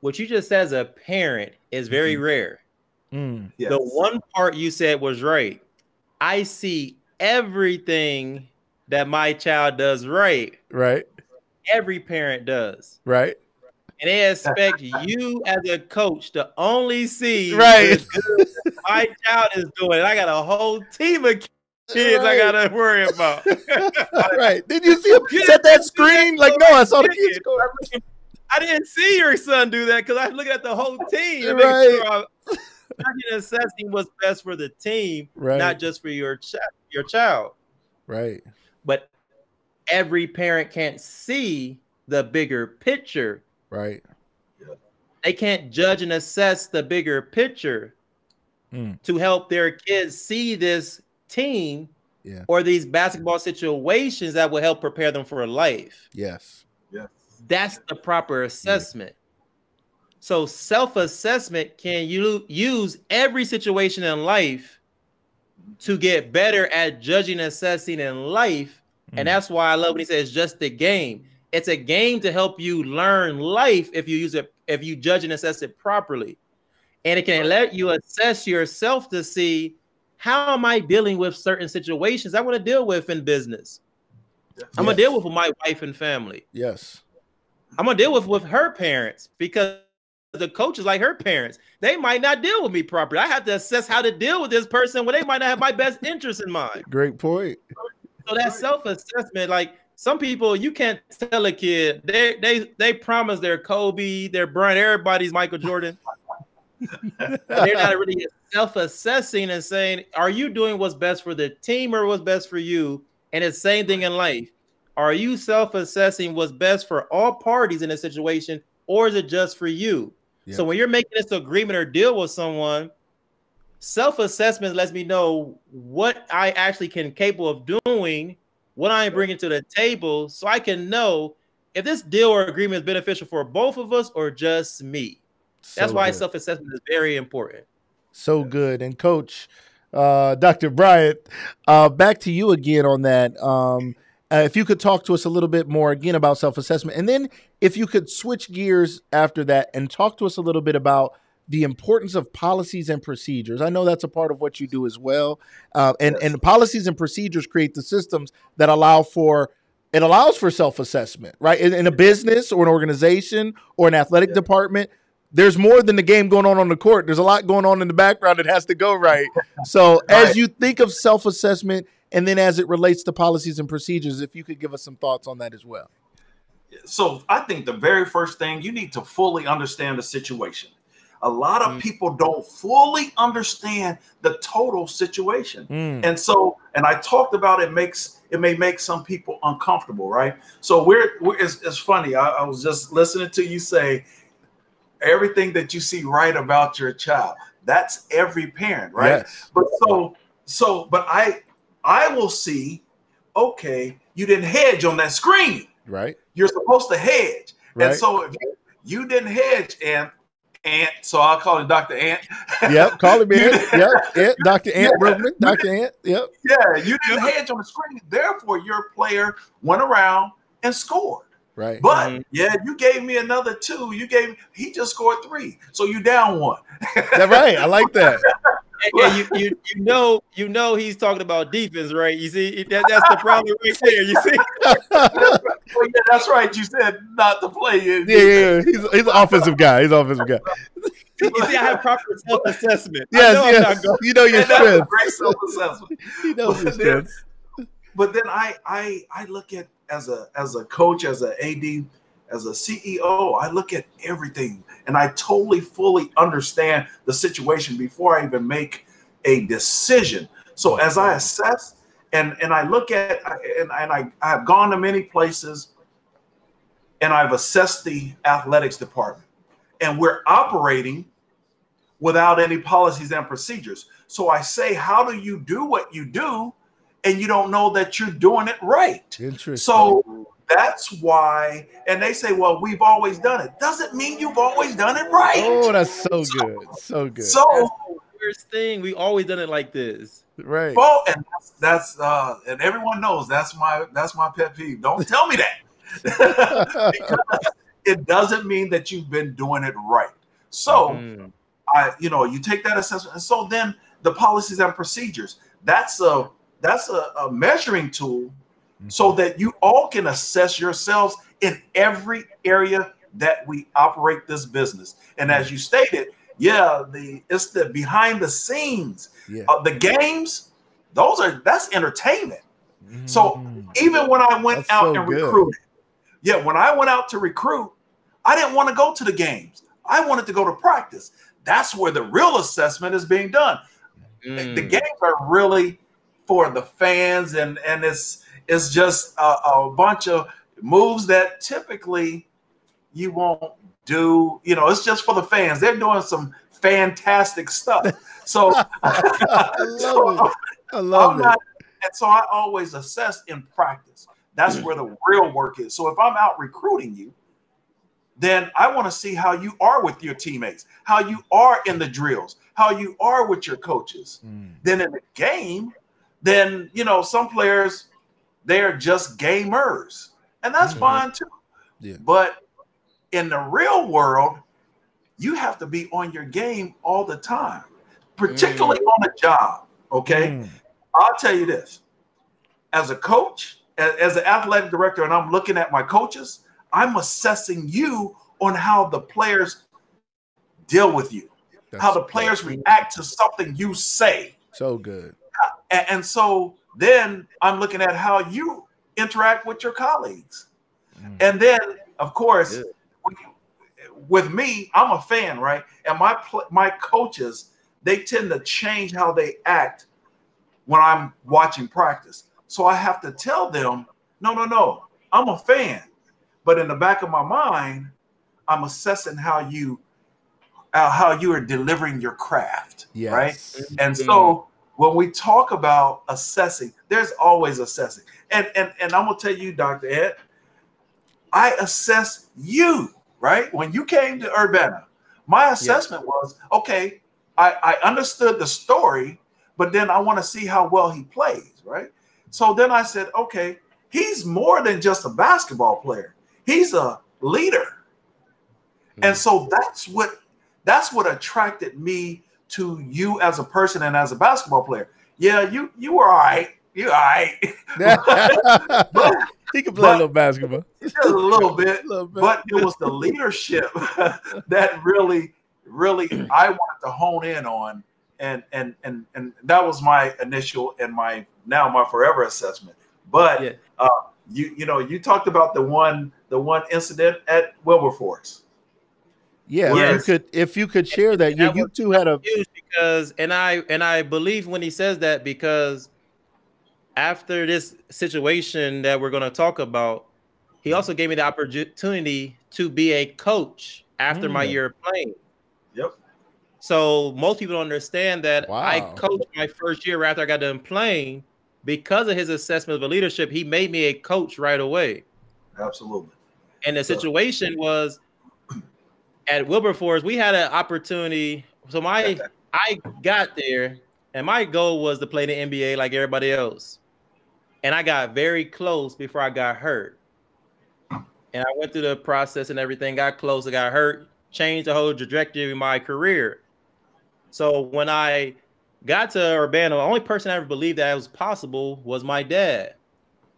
[SPEAKER 4] What you just said as a parent is very rare.
[SPEAKER 3] Mm,
[SPEAKER 5] Yes.
[SPEAKER 4] the one part you said was right. I see everything that my child does right.
[SPEAKER 3] Right,
[SPEAKER 4] every parent does.
[SPEAKER 3] Right,
[SPEAKER 4] and they expect you as a coach to only see
[SPEAKER 3] Right.
[SPEAKER 4] the my child is doing. And i got a whole team of kids i gotta worry about
[SPEAKER 3] right. Did you see him
[SPEAKER 4] You
[SPEAKER 3] set that screen?
[SPEAKER 4] that
[SPEAKER 3] Like, no, I saw the kids.
[SPEAKER 4] I didn't see your son do that because I'm looking at the whole team
[SPEAKER 3] Right.
[SPEAKER 4] sure I'm I'm assessing what's best for the team,
[SPEAKER 3] Right.
[SPEAKER 4] not just for your chi- your child.
[SPEAKER 3] Right.
[SPEAKER 4] But every parent can't see the bigger picture.
[SPEAKER 3] Right.
[SPEAKER 4] They can't judge and assess the bigger picture
[SPEAKER 3] Mm.
[SPEAKER 4] to help their kids see this team
[SPEAKER 3] Yeah.
[SPEAKER 4] or these basketball situations that will help prepare them for life.
[SPEAKER 3] Yes.
[SPEAKER 5] Yes.
[SPEAKER 4] That's the proper assessment. So self-assessment can you use every situation in life to get better at judging and assessing in life.
[SPEAKER 3] Mm.
[SPEAKER 4] And that's why I love when he says just a game. It's a game to help you learn life if you use it, if you judge and assess it properly. And it can let you assess yourself to see how am I dealing with certain situations I want to deal with in business. I'm gonna deal with my wife and family.
[SPEAKER 3] Yes.
[SPEAKER 4] I'm gonna deal with with her parents because the coach is like her parents. They might not deal with me properly. I have to assess how to deal with this person when they might not have my best interest in mind.
[SPEAKER 3] Great point.
[SPEAKER 4] So that self-assessment, like some people, you can't tell a kid they they they promise they're Kobe, they're Bryant, everybody's Michael Jordan. They're not really self-assessing and saying, "Are you doing what's best for the team or what's best for you?" And it's the same thing in life. Are you self-assessing what's best for all parties in a situation, or is it just for you?
[SPEAKER 3] Yeah.
[SPEAKER 4] So when you're making this agreement or deal with someone, self-assessment lets me know what I actually can capable of doing, what I am bringing to the table, so I can know if this deal or agreement is beneficial for both of us or just me. That's
[SPEAKER 3] So
[SPEAKER 4] why
[SPEAKER 3] good.
[SPEAKER 4] self-assessment is very important.
[SPEAKER 3] So good. And coach, uh, Dr. Bryant, uh, back to you again on that. Um, uh, if you could talk to us a little bit more again about self assessment, and then if you could switch gears after that and talk to us a little bit about the importance of policies and procedures. I know that's a part of what you do as well. Uh, and, and policies and procedures create the systems that allow for it allows for self assessment, right? In, in a business or an organization or an athletic
[SPEAKER 5] Yeah.
[SPEAKER 3] department, there's more than the game going on on the court. There's a lot going on in the background that has to go right. So, as you think of self assessment and then as it relates to policies and procedures, if you could give us some thoughts on that as well.
[SPEAKER 5] so I think the very first thing you need to fully understand the situation. A lot of
[SPEAKER 4] Mm.
[SPEAKER 5] people don't fully understand the total situation. And so, and I talked about it makes it may make some people uncomfortable, right? So we're, we're it's, it's funny. I, I was just listening to you say everything that you see right about your child. That's every parent, right?
[SPEAKER 3] Yes.
[SPEAKER 5] But so so, but I I will see. Okay, you didn't hedge on that screen.
[SPEAKER 3] Right.
[SPEAKER 5] You're supposed to hedge,
[SPEAKER 3] Right.
[SPEAKER 5] and so if you, you didn't hedge, and Ant, so I'll call him Dr. Ant.
[SPEAKER 3] Yep. Call him.
[SPEAKER 5] You-
[SPEAKER 3] Yep. Dr. Ant
[SPEAKER 5] Yeah.
[SPEAKER 3] Dr. Ant. Yep.
[SPEAKER 5] Yeah, you didn't hedge on the screen. Therefore, your player went around and scored.
[SPEAKER 3] Right.
[SPEAKER 5] But
[SPEAKER 4] Mhm.
[SPEAKER 5] yeah, you gave me another two. You gave he just scored three, so you down one.
[SPEAKER 3] That's right. I like that.
[SPEAKER 4] And, and you, you you know you know he's talking about defense, right? You see that, that's the problem right there. You see,
[SPEAKER 5] Well, yeah, that's right. You said not to play.
[SPEAKER 3] Yeah, yeah, yeah. He's he's an offensive guy. He's an offensive guy.
[SPEAKER 4] you see, I have proper self assessment.
[SPEAKER 3] Yes,
[SPEAKER 4] know I'm
[SPEAKER 3] yes. You know your
[SPEAKER 5] And
[SPEAKER 3] strength.
[SPEAKER 5] great self-assessment.
[SPEAKER 3] He knows his
[SPEAKER 5] But then-
[SPEAKER 3] strengths.
[SPEAKER 5] but then I I I look at as a as a coach, as a AD, as a CEO, I look at everything and I totally fully understand the situation before I even make a decision. So as I assess and and I look at and, and I I've gone to many places and I've assessed the athletics department and we're operating without any policies and procedures. So I say, how do you do what you do and you don't know that you're doing it right?
[SPEAKER 3] Interesting.
[SPEAKER 5] So that's why, and they say, well, we've always done it. Doesn't mean you've always done it right.
[SPEAKER 3] oh, that's so good. So good.
[SPEAKER 5] so,
[SPEAKER 4] First thing, we always done it like this.
[SPEAKER 3] right.
[SPEAKER 5] well, and that's, that's uh, and everyone knows that's my that's my pet peeve. Don't tell me that because it doesn't mean that you've been doing it right. So.
[SPEAKER 4] Mm.
[SPEAKER 5] I, you know, you take that assessment, and so then the policies and procedures. That's a that's a, a measuring tool, so that you all can assess yourselves in every area that we operate this business. And as you stated, yeah, the it's the behind the scenes
[SPEAKER 3] Yeah.
[SPEAKER 5] of the games. Those are that's entertainment. So
[SPEAKER 3] Mhm.
[SPEAKER 5] even when I went
[SPEAKER 3] That's
[SPEAKER 5] out
[SPEAKER 3] so
[SPEAKER 5] and
[SPEAKER 3] good.
[SPEAKER 5] recruited, yeah, when I went out to recruit, I didn't want to go to the games. I wanted to go to practice. That's where the real assessment is being done. The
[SPEAKER 4] Mm.
[SPEAKER 5] games are really for the fans, and and it's it's just a, a bunch of moves that typically you won't do. You know, it's just for the fans. They're doing some fantastic stuff. So
[SPEAKER 3] I love it. I love
[SPEAKER 5] I'm
[SPEAKER 3] it.
[SPEAKER 5] and so I always assess in practice. That's where the real work is. So if I'm out recruiting you, then I want to see how you are with your teammates, how you are in the drills, how you are with your coaches.
[SPEAKER 3] Mm.
[SPEAKER 5] Then in the game, then you know some players they're just gamers, and that's
[SPEAKER 3] Mhm.
[SPEAKER 5] fine too.
[SPEAKER 3] Yeah.
[SPEAKER 5] But in the real world, you have to be on your game all the time, particularly on the job. Okay.
[SPEAKER 3] Mm.
[SPEAKER 5] I'll tell you this as a coach, a- as an athletic director, and I'm looking at my coaches, I'm assessing you on how the players deal with you, how the players react to something you say.
[SPEAKER 3] so good.
[SPEAKER 5] And, and so then I'm looking at how you interact with your colleagues.
[SPEAKER 3] Mm.
[SPEAKER 5] And then, of course,
[SPEAKER 4] Yeah.
[SPEAKER 5] with, me, I'm a fan, right? And my my coaches, they tend to change how they act when I'm watching practice. So I have to tell them, no, no, no, I'm a fan. But in the back of my mind, I'm assessing how you uh, how you are delivering your craft,
[SPEAKER 3] Yes.
[SPEAKER 5] right? And so when we talk about assessing, there's always assessing. And and and I'm gonna tell you, Dr. Ed, I assess you, right? When you came to Urbana, my assessment was okay, I, I understood the story, but then I want to see how well he plays, right? So then I said, okay, he's more than just a basketball player, he's a leader. And hmm. so that's what that's what attracted me to you as a person and as a basketball player. Yeah, you you were all right. You all right.
[SPEAKER 3] he can play
[SPEAKER 5] but-
[SPEAKER 3] a little basketball.
[SPEAKER 5] Just a little bit.
[SPEAKER 3] A little bit.
[SPEAKER 5] But it was the leadership that really, really I wanted to hone in on. And and and and that was my initial and my now my forever assessment. But
[SPEAKER 4] Yeah.
[SPEAKER 5] uh, you you know you talked about the one the one incident at Wilberforce.
[SPEAKER 3] Yeah, if you could if you could share that. You,
[SPEAKER 4] That
[SPEAKER 3] you two had a
[SPEAKER 4] confused because and I and I believe when he says that because after this situation that we're going to talk about, he also gave me the opportunity to be a coach after my
[SPEAKER 3] Mm.
[SPEAKER 4] year of playing.
[SPEAKER 5] Yep.
[SPEAKER 4] So most people don't understand that I
[SPEAKER 3] Wow.
[SPEAKER 4] coached my first year after I got done playing because of his assessment of leadership. He made me a coach right away.
[SPEAKER 5] Absolutely.
[SPEAKER 4] And the situation was at Wilberforce, we had an opportunity. So my I got there and my goal was to play the NBA like everybody else. And I got very close before I got hurt. And I went through the process and everything, got close, I got hurt, changed the whole trajectory of my career. So when I got to Urbana, the only person I ever believed that it was possible was my dad.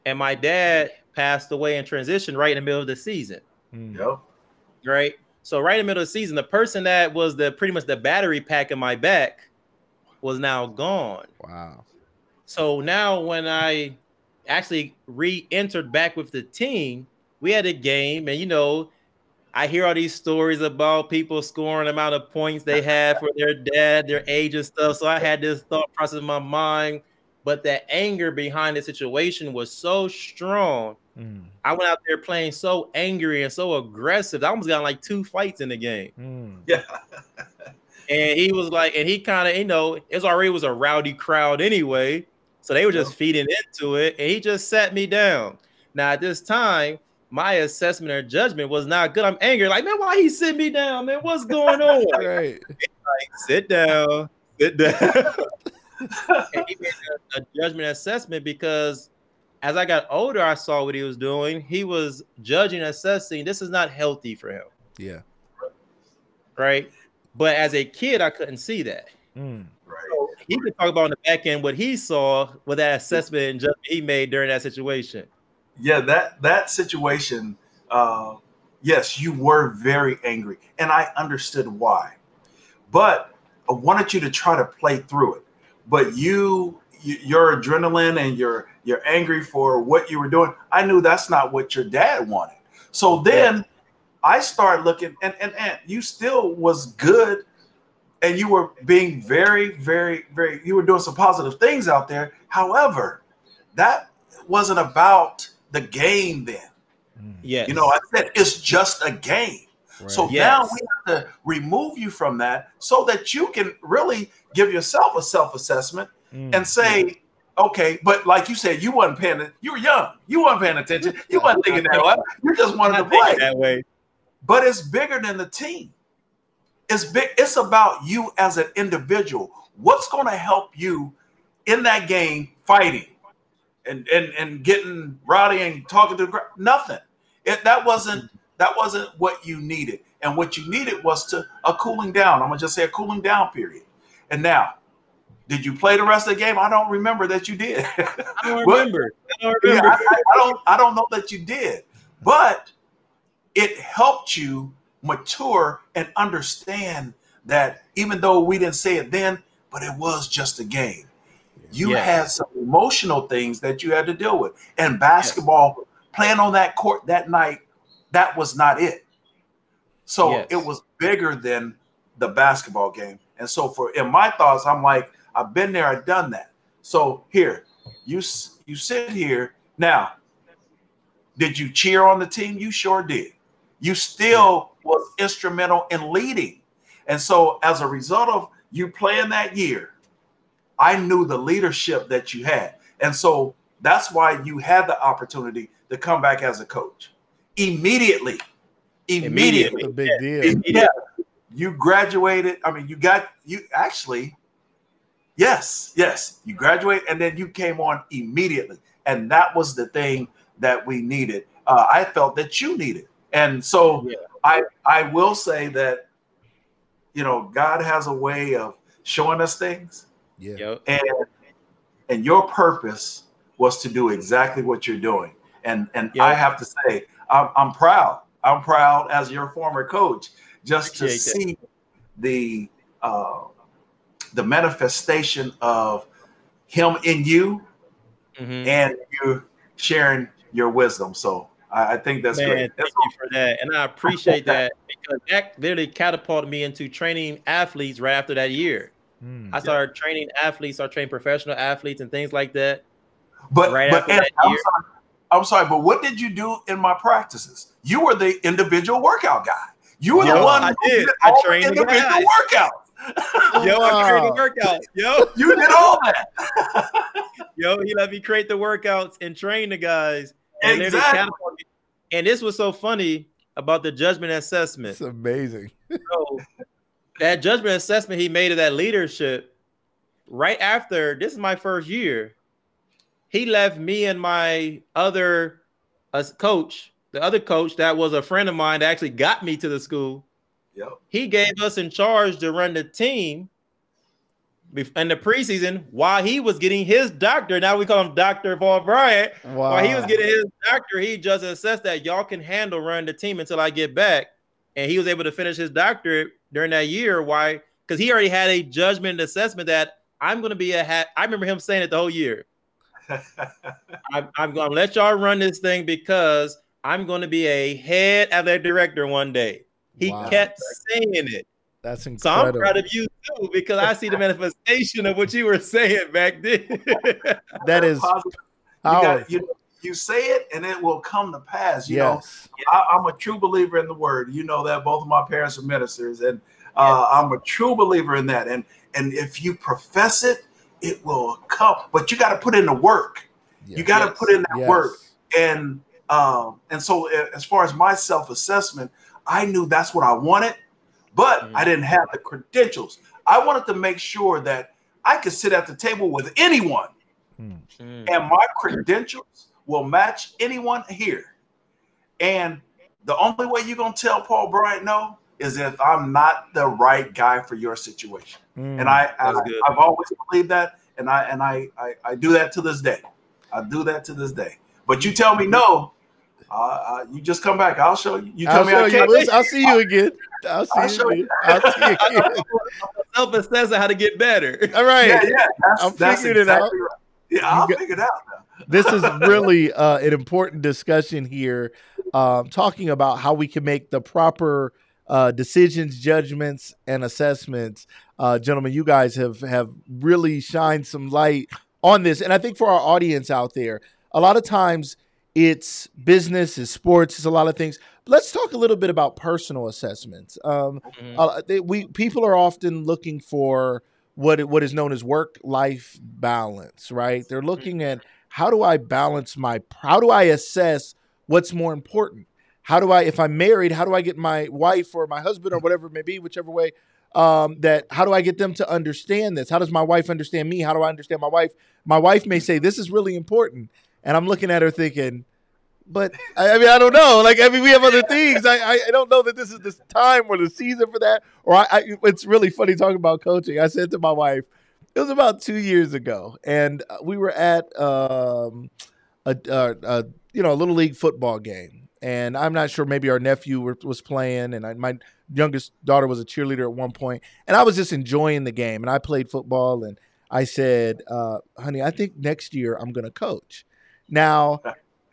[SPEAKER 4] And my dad passed away in transition right in the middle of the season hmm.
[SPEAKER 5] Yep.
[SPEAKER 4] right? So right in the middle of the season, the person that was the pretty much the battery pack in my back was now gone.
[SPEAKER 3] wow.
[SPEAKER 4] So now when I actually re-entered back with the team, we had a game, and you know, I hear all these stories about people scoring the amount of points they had for their dad, their age and stuff. So I had this thought process in my mind, but the anger behind the situation was so strong.
[SPEAKER 3] Mm,
[SPEAKER 4] I went out there playing so angry and so aggressive. I almost got like two fights in the game.
[SPEAKER 3] mm.
[SPEAKER 5] Yeah.
[SPEAKER 4] And he was like, and he kind of, you know, it's already was a rowdy crowd anyway. So they were just feeding into it. And he just sat me down. Now at this time, my assessment or judgment was not good. I'm angry, like, man, why he sit me down? Man, what's going on?
[SPEAKER 3] Right.
[SPEAKER 4] sit down, sit down. and he made a, a judgment assessment because as I got older, I saw what he was doing. He was judging, assessing. This is not healthy for him,
[SPEAKER 3] Yeah.
[SPEAKER 4] right? But as a kid, I couldn't see that.
[SPEAKER 3] Mm.
[SPEAKER 5] Right.
[SPEAKER 4] So he could talk about on the back end what he saw with that assessment and judgment he made during that situation.
[SPEAKER 5] yeah that that situation uh yes you were very angry and i understood why but i wanted you to try to play through it but you, you your adrenaline and you're you're angry for what you were doing i knew that's not what your dad wanted. So then i started looking and and, and you still was good and you were being very very very you were doing some positive things out there. However that wasn't about the game then.
[SPEAKER 3] Mm.
[SPEAKER 4] Yeah,
[SPEAKER 5] you know i said it's just a game.
[SPEAKER 3] Right.
[SPEAKER 5] so
[SPEAKER 4] Yes.
[SPEAKER 5] now we have to remove you from that so that you can really give yourself a self-assessment
[SPEAKER 3] Mm.
[SPEAKER 5] and say okay but like you said you wasn't paying you were young you weren't paying attention you wasn't thinking that way you just wanted to play
[SPEAKER 4] that way.
[SPEAKER 5] but it's bigger than the team. It's big. It's about you as an individual. What's going to help you in that game, fighting and and and getting rowdy and talking to the crowd? Nothing. It, that wasn't that wasn't what you needed. And what you needed was to a cooling down. I'm gonna just say a cooling down period. And now, did you play the rest of the game? I don't remember that you did.
[SPEAKER 4] I don't remember. I don't remember.
[SPEAKER 5] I, I- I don't I don't know that you did, but it helped you mature and understand that even though we didn't say it then, but it was just a game. You
[SPEAKER 4] Yes.
[SPEAKER 5] had some emotional things that you had to deal with. And basketball, playing on that court that night, that was not it. So
[SPEAKER 4] Yes.
[SPEAKER 5] it was bigger than the basketball game. And so for in my thoughts, I'm like, I've been there, I've done that. So here, you you sit here now. Did you cheer on the team? You sure did. You still was instrumental in leading. And so, as a result of you playing that year, I knew the leadership that you had. And so that's why you had the opportunity to come back as a coach immediately. Immediately.
[SPEAKER 3] A big deal.
[SPEAKER 5] Yeah. You graduated. I mean, you got, you actually, yes, yes, you graduate and then you came on immediately. And that was the thing that we needed. Uh, I felt that you needed. And so yeah. I, I will say that, you know, God has a way of showing us things.
[SPEAKER 3] Yeah.
[SPEAKER 5] And and your purpose was to do exactly what you're doing. And and yep. I have to say, I'm, I'm proud. I'm proud as your former coach just to see the uh, the manifestation of him in you mm-hmm. and you sharing your wisdom. So I, I think that's
[SPEAKER 4] Man,
[SPEAKER 5] great.
[SPEAKER 4] Thank you for that. And I appreciate that because that literally catapulted me into training athletes right after that year. Mm, I started yeah. training athletes, started trained professional athletes and things like that.
[SPEAKER 5] But right but Ed, I'm, year, sorry, I'm, sorry, but what did you do in my practices? You were the individual workout guy. You were the one
[SPEAKER 4] I did. I trained individual
[SPEAKER 5] workouts.
[SPEAKER 4] Yo, I created the workouts. Yo,
[SPEAKER 5] you did all that.
[SPEAKER 4] Yo, he let me create the workouts and train the guys. And
[SPEAKER 5] exactly.
[SPEAKER 4] And this was so funny about the judgment assessment.
[SPEAKER 3] It's amazing.
[SPEAKER 4] so that judgment assessment he made of that leadership right after this is my first year he left me and my other uh, coach the other coach that was a friend of mine that actually got me to the school
[SPEAKER 5] yep.
[SPEAKER 4] he gave us in charge to run the team in the preseason while he was getting his doctor now we call him dr paul bryant wow. while he was getting his doctor he just assessed that y'all can handle running the team until i get back and he was able to finish his doctorate during that year. Why? Because he already had a judgment assessment that I'm going to be a hat. I remember him saying it the whole year. I'm, I'm going to let y'all run this thing because I'm going to be a head athletic director one day. He wow. kept saying it.
[SPEAKER 3] That's incredible.
[SPEAKER 4] So I'm proud of you too because I see the manifestation of what you were saying back then.
[SPEAKER 3] that is
[SPEAKER 5] you, got, you, you say it and it will come to pass. You yes. know, I, am a true believer in the word. You know that both of my parents are ministers, and uh, yes. I'm a true believer in that. And and if you profess it, it will come. But you got to put in the work. Yes. You got to put in that work. And um, and so as far as my self assessment, I knew that's what I wanted, but mm-hmm. I didn't have the credentials. I wanted to make sure that I could sit at the table with anyone. Mm. And my credentials will match anyone here. And the only way you're gonna tell Paul Bryant no is if I'm not the right guy for your situation. Mm, and I, I have always believed that, and I and I, I, I do that to this day. I do that to this day. But you tell me no, uh, uh, you just come back. I'll show you. You tell
[SPEAKER 3] I'll
[SPEAKER 5] me I
[SPEAKER 3] can't. You. I'll see you again. I'll see I'll you, again. I'll see you again.
[SPEAKER 4] Self assess how to get better.
[SPEAKER 3] All right.
[SPEAKER 5] Yeah, yeah. That's,
[SPEAKER 3] I'm
[SPEAKER 5] that's
[SPEAKER 3] figuring exactly it out.
[SPEAKER 5] Right. Yeah, I'll got, figure it out now
[SPEAKER 3] this is really uh, an important discussion here, um, talking about how we can make the proper uh, decisions, judgments, and assessments. Uh, gentlemen, you guys have have really shined some light on this, and I think for our audience out there, a lot of times it's business, it's sports, it's a lot of things. let's talk a little bit about personal assessments. Um, mm-hmm. Uh, they, we people are often looking for what what is known as work life balance, right? They're looking at how do I balance my how do I assess what's more important? How do I if I'm married, how do I get my wife or my husband or whatever it may be, whichever way um, that how do I get them to understand this? How does my wife understand me? How do I understand my wife? My wife may say this is really important, and I'm looking at her thinking, but I, I mean I don't know. Like I mean we have other things. I, I don't know that this is the time or the season for that. Or I, I it's really funny talking about coaching. I said to my wife, it was about two years ago, and we were at um, a, a, a, you know a little league football game, and I'm not sure maybe our nephew were, was playing, and I, my youngest daughter was a cheerleader at one point, and I was just enjoying the game, and I played football, and I said, uh, "Honey, I think next year I'm going to coach." Now,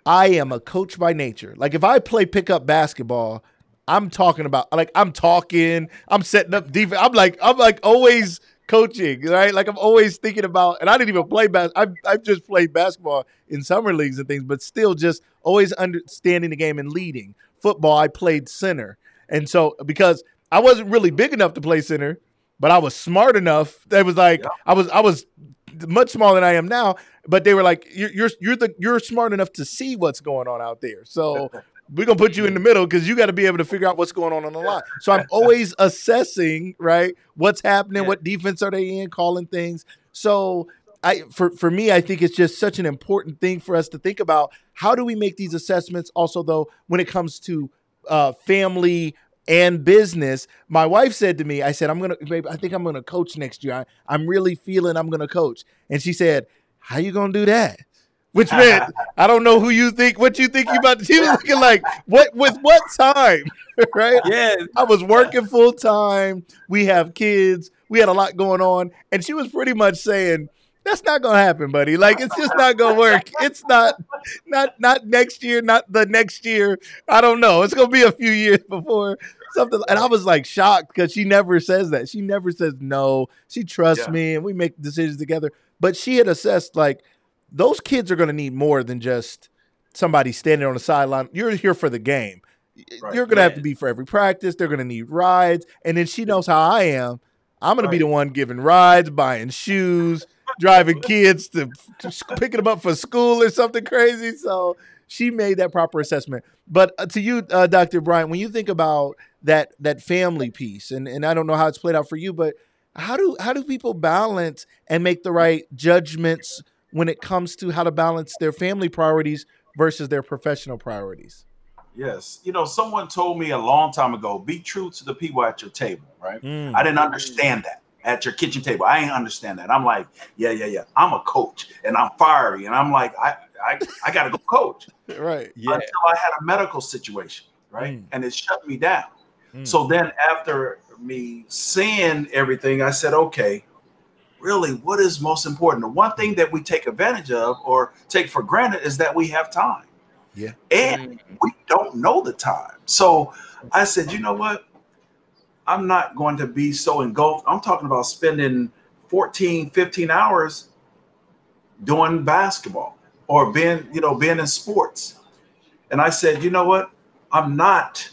[SPEAKER 3] I am a coach by nature. Like if I play pickup basketball, I'm talking about like I'm talking, I'm setting up defense. I'm like I'm like always coaching, right? Like I'm always thinking about, and I didn't even play bas. I've I've just played basketball in summer leagues and things, but still just always understanding the game and leading. Football, I played center, and so because I wasn't really big enough to play center, but I was smart enough. That was like
[SPEAKER 5] Yeah.
[SPEAKER 3] I was I was much smaller than I am now. But they were like, you're you're you're the you're smart enough to see what's going on out there. So we're gonna put you in the middle because you got to be able to figure out what's going on on the line. So I'm always assessing, right? What's happening?
[SPEAKER 4] Yeah.
[SPEAKER 3] What defense are they in? Calling things. So I for for me, I think it's just such an important thing for us to think about. How do we make these assessments? Also, though, when it comes to uh, family and business, my wife said to me, "I said I'm gonna, babe, I think I'm gonna coach next year. I, I'm really feeling I'm gonna coach." And she said, "How you gonna do that?" Which meant I don't know who you think, what you think you about. To, she was looking like, what with what time, right?
[SPEAKER 4] Yeah,
[SPEAKER 3] I was working full time. We have kids. We had a lot going on, and she was pretty much saying, "That's not gonna happen, buddy. Like it's just not gonna work. It's not, not, not next year, not the next year. I don't know. It's gonna be a few years before something." And I was like shocked because she never says that. She never says no. She trusts
[SPEAKER 5] Yeah.
[SPEAKER 3] me, and we make decisions together. But she had assessed like those kids are gonna need more than just somebody standing on the sideline. You're here for the game.
[SPEAKER 5] Right.
[SPEAKER 3] You're gonna have to be for every practice. They're gonna need rides, and then she knows how I am. I'm gonna be the one giving rides, buying shoes, driving kids to picking them up for school or something crazy. So she made that proper assessment. But uh, to you, uh, Dr. Bryant, when you think about that that family piece, and and I don't know how it's played out for you, but how do how do people balance and make the right judgments when it comes to how to balance their family priorities versus their professional priorities?
[SPEAKER 5] Yes. You know, someone told me a long time ago, be true to the people at your table, right?
[SPEAKER 3] Mm.
[SPEAKER 5] I didn't understand that at your kitchen table. I ain't understand that. I'm like, yeah, yeah, yeah. I'm a coach and I'm fiery. And I'm like, I I, I gotta go coach.
[SPEAKER 3] Right.
[SPEAKER 4] yeah.
[SPEAKER 5] Until I had a medical situation, right?
[SPEAKER 3] Mm.
[SPEAKER 5] And it shut me down.
[SPEAKER 3] Mm.
[SPEAKER 5] So then after me seeing everything, I said, okay, really, what is most important? The one thing that we take advantage of or take for granted is that we have time.
[SPEAKER 3] Yeah.
[SPEAKER 5] And we don't know the time. So I said, you know what? I'm not going to be so engulfed. I'm talking about spending 14, 15 hours doing basketball or being, you know, being in sports. And I said, you know what? I'm not.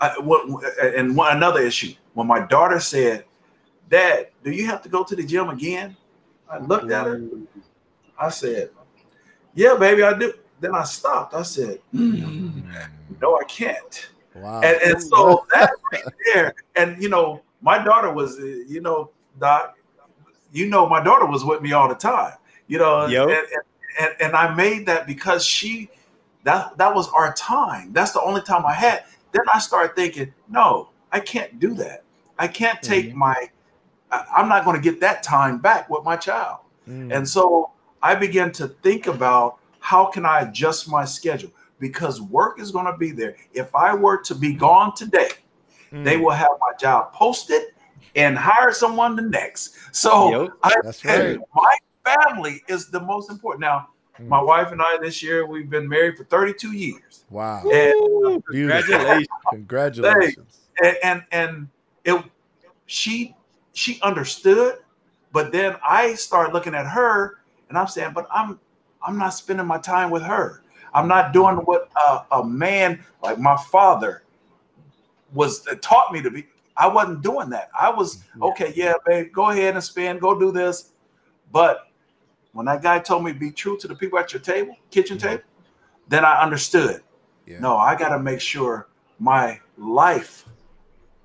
[SPEAKER 5] I, what, and one, another issue when my daughter said, Dad, do you have to go to the gym again? I looked at her. I said, Yeah, baby, I do. Then I stopped. I said, "Mm, No, I can't.
[SPEAKER 3] Wow.
[SPEAKER 5] And, and so that right there, and you know, my daughter was, uh, you know, Doc, you know, my daughter was with me all the time, you know,
[SPEAKER 4] Yo.
[SPEAKER 5] and, and, and, and I made that because she, that that was our time. That's the only time I had. Then I started thinking, no, I can't do that. I can't take my, I, I'm not going to get that time back with my child.
[SPEAKER 3] Mm.
[SPEAKER 5] And so I began to think about how can I adjust my schedule because work is going to be there. If I were to be gone today,
[SPEAKER 3] Mm.
[SPEAKER 5] they will have my job posted and hire someone the next. So
[SPEAKER 4] Yep.
[SPEAKER 5] I
[SPEAKER 3] That's
[SPEAKER 5] said,
[SPEAKER 3] right.
[SPEAKER 5] my family is the most important. Now,
[SPEAKER 3] Mm.
[SPEAKER 5] my wife and I this year we've been married for 32 years.
[SPEAKER 3] Wow.
[SPEAKER 5] And
[SPEAKER 3] Beautiful.
[SPEAKER 4] Congratulations.
[SPEAKER 3] Congratulations.
[SPEAKER 5] and and, and it she she understood but then i started looking at her and i'm saying but i'm i'm not spending my time with her i'm not doing what a, a man like my father was uh, taught me to be. I wasn't doing that. I was okay yeah babe go ahead and spend go do this. But when that guy told me be true to the people at your table kitchen table then i understood.
[SPEAKER 3] Yeah.
[SPEAKER 5] no i got to make sure my life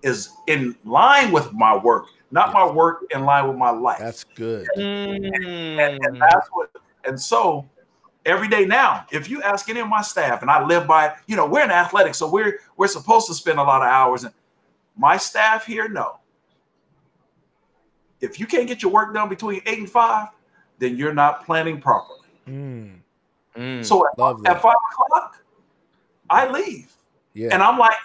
[SPEAKER 5] is in line with my work not my work in line with my life.
[SPEAKER 3] That's good.
[SPEAKER 5] and, and
[SPEAKER 4] Mm.
[SPEAKER 5] that's what and so every day now if you ask any of my staff and i live by you know we're in athletics so we're we're supposed to spend a lot of hours and my staff here know if you can't get your work done between eight and five then you're not planning properly
[SPEAKER 3] Mm.
[SPEAKER 4] Mm.
[SPEAKER 5] so at,
[SPEAKER 3] Love
[SPEAKER 5] at five o'clock i leave
[SPEAKER 3] Yeah.
[SPEAKER 5] and I'm like,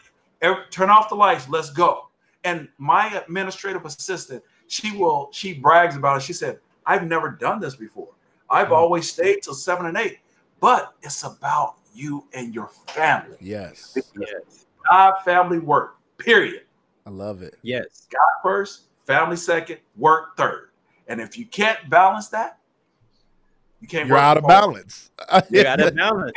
[SPEAKER 5] turn off the lights, let's go. And my administrative assistant, she will, she brags about it. She said, I've never done this before. I've
[SPEAKER 3] Mm.
[SPEAKER 5] always stayed till seven and eight, but it's about you and your family.
[SPEAKER 3] yes.
[SPEAKER 4] yes.
[SPEAKER 5] God, family, work, period.
[SPEAKER 3] I love it.
[SPEAKER 4] Yes.
[SPEAKER 5] God first, family second, work third. And if you can't balance that, you can't
[SPEAKER 3] You're out of balance.
[SPEAKER 4] You're out of balance.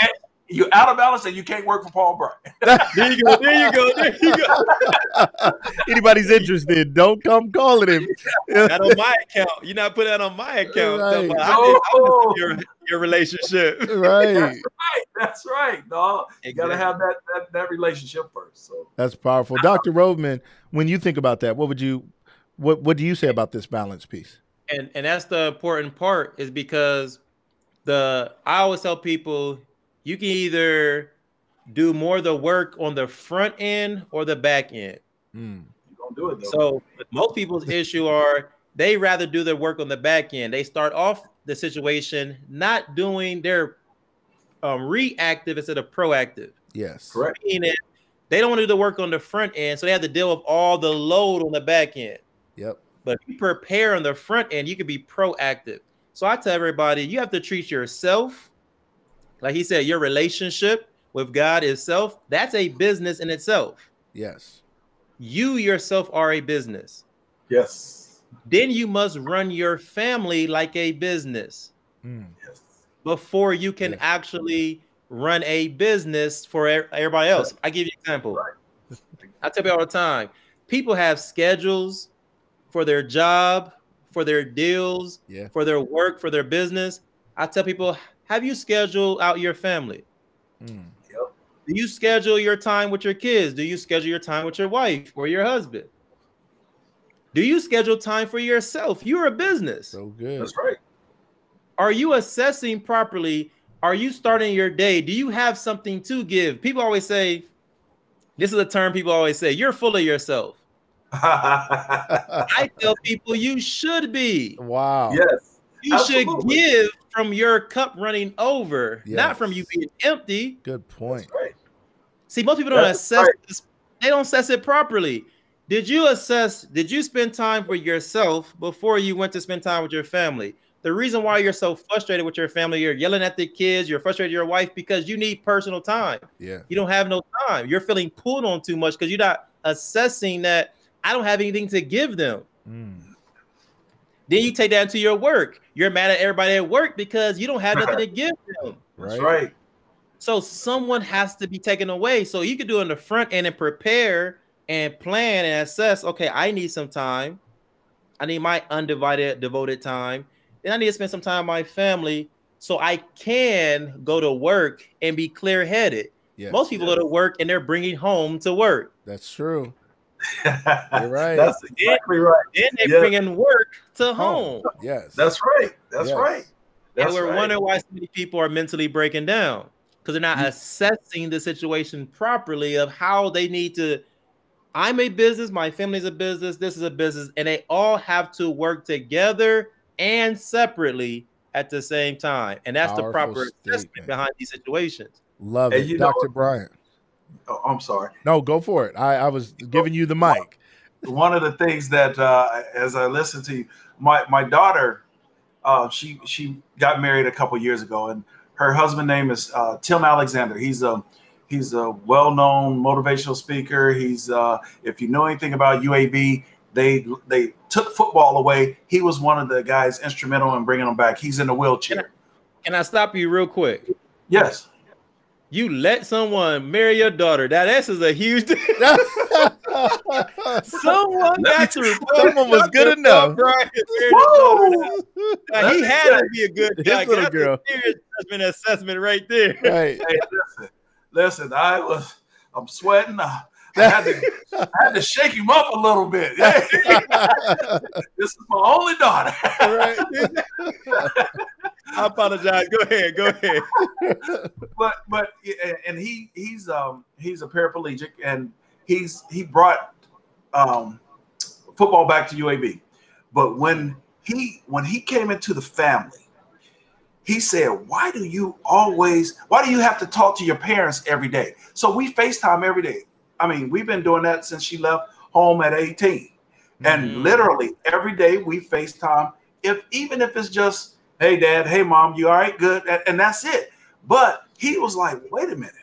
[SPEAKER 5] You're out of balance and you can't work for Paul Bryant.
[SPEAKER 4] there you go. There you go. There you go.
[SPEAKER 3] Anybody's interested, don't come calling him.
[SPEAKER 4] Not on my account. You're not putting that on my account.
[SPEAKER 3] Right.
[SPEAKER 4] Talking about, I did- I was your, your relationship.
[SPEAKER 3] right.
[SPEAKER 5] That's right. That's right. No, you got to have that, that that relationship first. So
[SPEAKER 3] That's powerful. Dr. Rhodman, when you think about that, what would you what what do you say about this balance piece?
[SPEAKER 4] and and that's the important part is because the I always tell people you can either do more of the work on the front end or the back end.
[SPEAKER 3] Mm,
[SPEAKER 5] you gonna do it though.
[SPEAKER 4] So most people's issue are they rather do their work on the back end. They start off the situation not doing their um, reactive instead of proactive.
[SPEAKER 3] yes.
[SPEAKER 5] correct.
[SPEAKER 4] Meaning they don't want to do the work on the front end, so they have to deal with all the load on the back end.
[SPEAKER 3] Yep.
[SPEAKER 4] But if you prepare on the front end, you can be proactive. So I tell everybody, you have to treat yourself, like he said, your relationship with God itself, that's a business in itself.
[SPEAKER 3] Yes.
[SPEAKER 4] You yourself are a business.
[SPEAKER 5] Yes.
[SPEAKER 4] Then you must run your family like a business
[SPEAKER 3] Mm,
[SPEAKER 5] Yes.
[SPEAKER 4] before you can
[SPEAKER 3] Yes.
[SPEAKER 4] actually run a business for everybody else. I give you an example.
[SPEAKER 5] Right.
[SPEAKER 4] I tell people all the time, people have schedules for their job, for their deals,
[SPEAKER 3] yeah.
[SPEAKER 4] for their work, for their business. I tell people, have you scheduled out your family?
[SPEAKER 3] Mm,
[SPEAKER 4] Do you schedule your time with your kids? Do you schedule your time with your wife or your husband? Do you schedule time for yourself? You're a business.
[SPEAKER 3] so good.
[SPEAKER 5] That's right.
[SPEAKER 4] Are you assessing properly? Are you starting your day? Do you have something to give? People always say, this is a term people always say, you're full of yourself. I tell people you should be.
[SPEAKER 3] Wow.
[SPEAKER 5] yes.
[SPEAKER 4] You should give from your cup running over, not from you being empty.
[SPEAKER 3] Good point.
[SPEAKER 5] Right.
[SPEAKER 4] See, most people don't
[SPEAKER 5] That's
[SPEAKER 4] assess
[SPEAKER 5] right.
[SPEAKER 4] this. They don't assess it properly. Did you assess? Did you spend time for yourself before you went to spend time with your family? The reason why you're so frustrated with your family, you're yelling at the kids, you're frustrated with your wife because you need personal time.
[SPEAKER 3] Yeah.
[SPEAKER 4] You don't have no time. You're feeling pulled on too much because you're not assessing that I don't have anything to give them.
[SPEAKER 3] Mm,
[SPEAKER 4] Then you take that into your work. You're mad at everybody at work because you don't have nothing to give them.
[SPEAKER 5] That's
[SPEAKER 3] right.
[SPEAKER 4] So someone has to be taken away. So you can do it in the front end and prepare and plan and assess. Okay, I need some time. I need my undivided, devoted time. Then I need to spend some time with my family so I can go to work and be clear headed.
[SPEAKER 3] Yeah.
[SPEAKER 4] Most people go to work and they're bringing home to work.
[SPEAKER 3] That's true.
[SPEAKER 5] You're
[SPEAKER 3] right.
[SPEAKER 5] That's exactly right.
[SPEAKER 4] Then they
[SPEAKER 5] Yeah.
[SPEAKER 4] bring in work to home.
[SPEAKER 3] Yes.
[SPEAKER 5] That's right. That's
[SPEAKER 3] Yes.
[SPEAKER 5] right. That's
[SPEAKER 4] and we're
[SPEAKER 5] right.
[SPEAKER 4] wondering why so many people are mentally breaking down because they're not
[SPEAKER 5] Mm.
[SPEAKER 4] assessing the situation properly of how they need to. I'm a business, my family's a business, this is a business, and they all have to work together and separately at the same time. And that's the
[SPEAKER 3] Powerful
[SPEAKER 4] proper assessment behind these situations.
[SPEAKER 3] Love
[SPEAKER 5] And
[SPEAKER 3] it.
[SPEAKER 5] you know
[SPEAKER 3] Dr.
[SPEAKER 5] what?
[SPEAKER 3] Bryant.
[SPEAKER 5] Oh, I'm sorry.
[SPEAKER 3] No, go for it. I, I was giving you the mic.
[SPEAKER 5] one of the things that uh, as I listen to you, my my daughter, uh, she she got married a couple years ago, and her husband name is uh, Tim Alexander. He's a he's a well known motivational speaker. He's uh, if you know anything about UAB, they they took football away. He was one of the guys instrumental in bringing them back. He's in a wheelchair.
[SPEAKER 4] Can I stop you real quick?
[SPEAKER 5] Yes.
[SPEAKER 4] You let someone marry your daughter. That this is a huge someone got to report.
[SPEAKER 3] Someone was good enough.
[SPEAKER 4] Brian married his daughter.
[SPEAKER 5] Woo!
[SPEAKER 4] Now, he had to be a good
[SPEAKER 3] His
[SPEAKER 4] guy.
[SPEAKER 3] little
[SPEAKER 4] That's
[SPEAKER 3] girl.
[SPEAKER 4] a serious judgment assessment right there.
[SPEAKER 3] right.
[SPEAKER 5] Hey, listen, listen. I was I'm sweating. I, I had to I had to shake him up a little bit. this is my only daughter.
[SPEAKER 3] right.
[SPEAKER 4] I apologize. Go ahead. Go ahead.
[SPEAKER 5] but but and he he's um he's a paraplegic and he's he brought um football back to UAB. But when he when he came into the family, he said, "Why do you always? Why do you have to talk to your parents every day?" So we FaceTime every day. I mean, we've been doing that since she left home at 18. And
[SPEAKER 4] Mhm.
[SPEAKER 5] literally every day we FaceTime, if even if it's just, hey dad, hey mom, you all right? Good. And, and that's it. But he was like, wait a minute.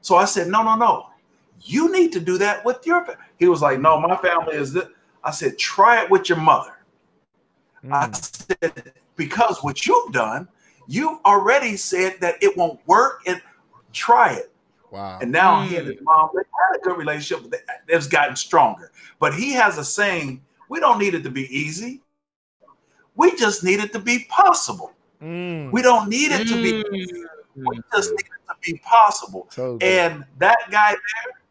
[SPEAKER 5] So I said, no, no, no. You need to do that with your family. He was like, no, my family is this. I said, try it with your mother. I
[SPEAKER 3] Mm,
[SPEAKER 5] said, because what you've done, you've already said that it won't work. And try it.
[SPEAKER 3] Wow.
[SPEAKER 5] And now he
[SPEAKER 4] Mm.
[SPEAKER 5] and his mom they had a good relationship. but It's gotten stronger. But he has a saying: "We don't need it to be easy. We just need it to be possible.
[SPEAKER 3] Mm,
[SPEAKER 5] We don't need it to be.
[SPEAKER 4] Mm.
[SPEAKER 5] We just need it to be possible."
[SPEAKER 3] so.
[SPEAKER 5] And that guy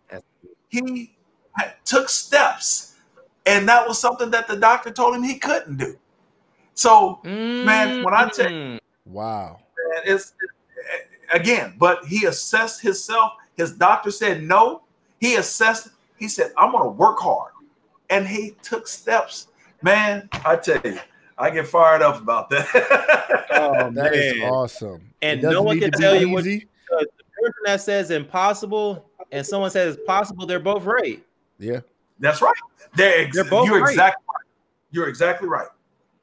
[SPEAKER 5] there, he took steps, and that was something that the doctor told him he couldn't do. So, Man, when I tell-
[SPEAKER 4] Mm.
[SPEAKER 3] wow.
[SPEAKER 5] man, it's again, but he assessed himself. His doctor said no. He assessed. He said, "I'm going to work hard," and he took steps. Man, I tell you, I get fired up about that.
[SPEAKER 4] Oh,
[SPEAKER 3] That is
[SPEAKER 4] man.
[SPEAKER 3] awesome.
[SPEAKER 4] And no one can tell you what-
[SPEAKER 3] easy.
[SPEAKER 4] the person that says impossible and someone says possible, they're both right.
[SPEAKER 3] Yeah.
[SPEAKER 5] That's right. They're, ex-
[SPEAKER 4] They're both
[SPEAKER 5] you're
[SPEAKER 4] right.
[SPEAKER 5] exactly right. You're exactly right.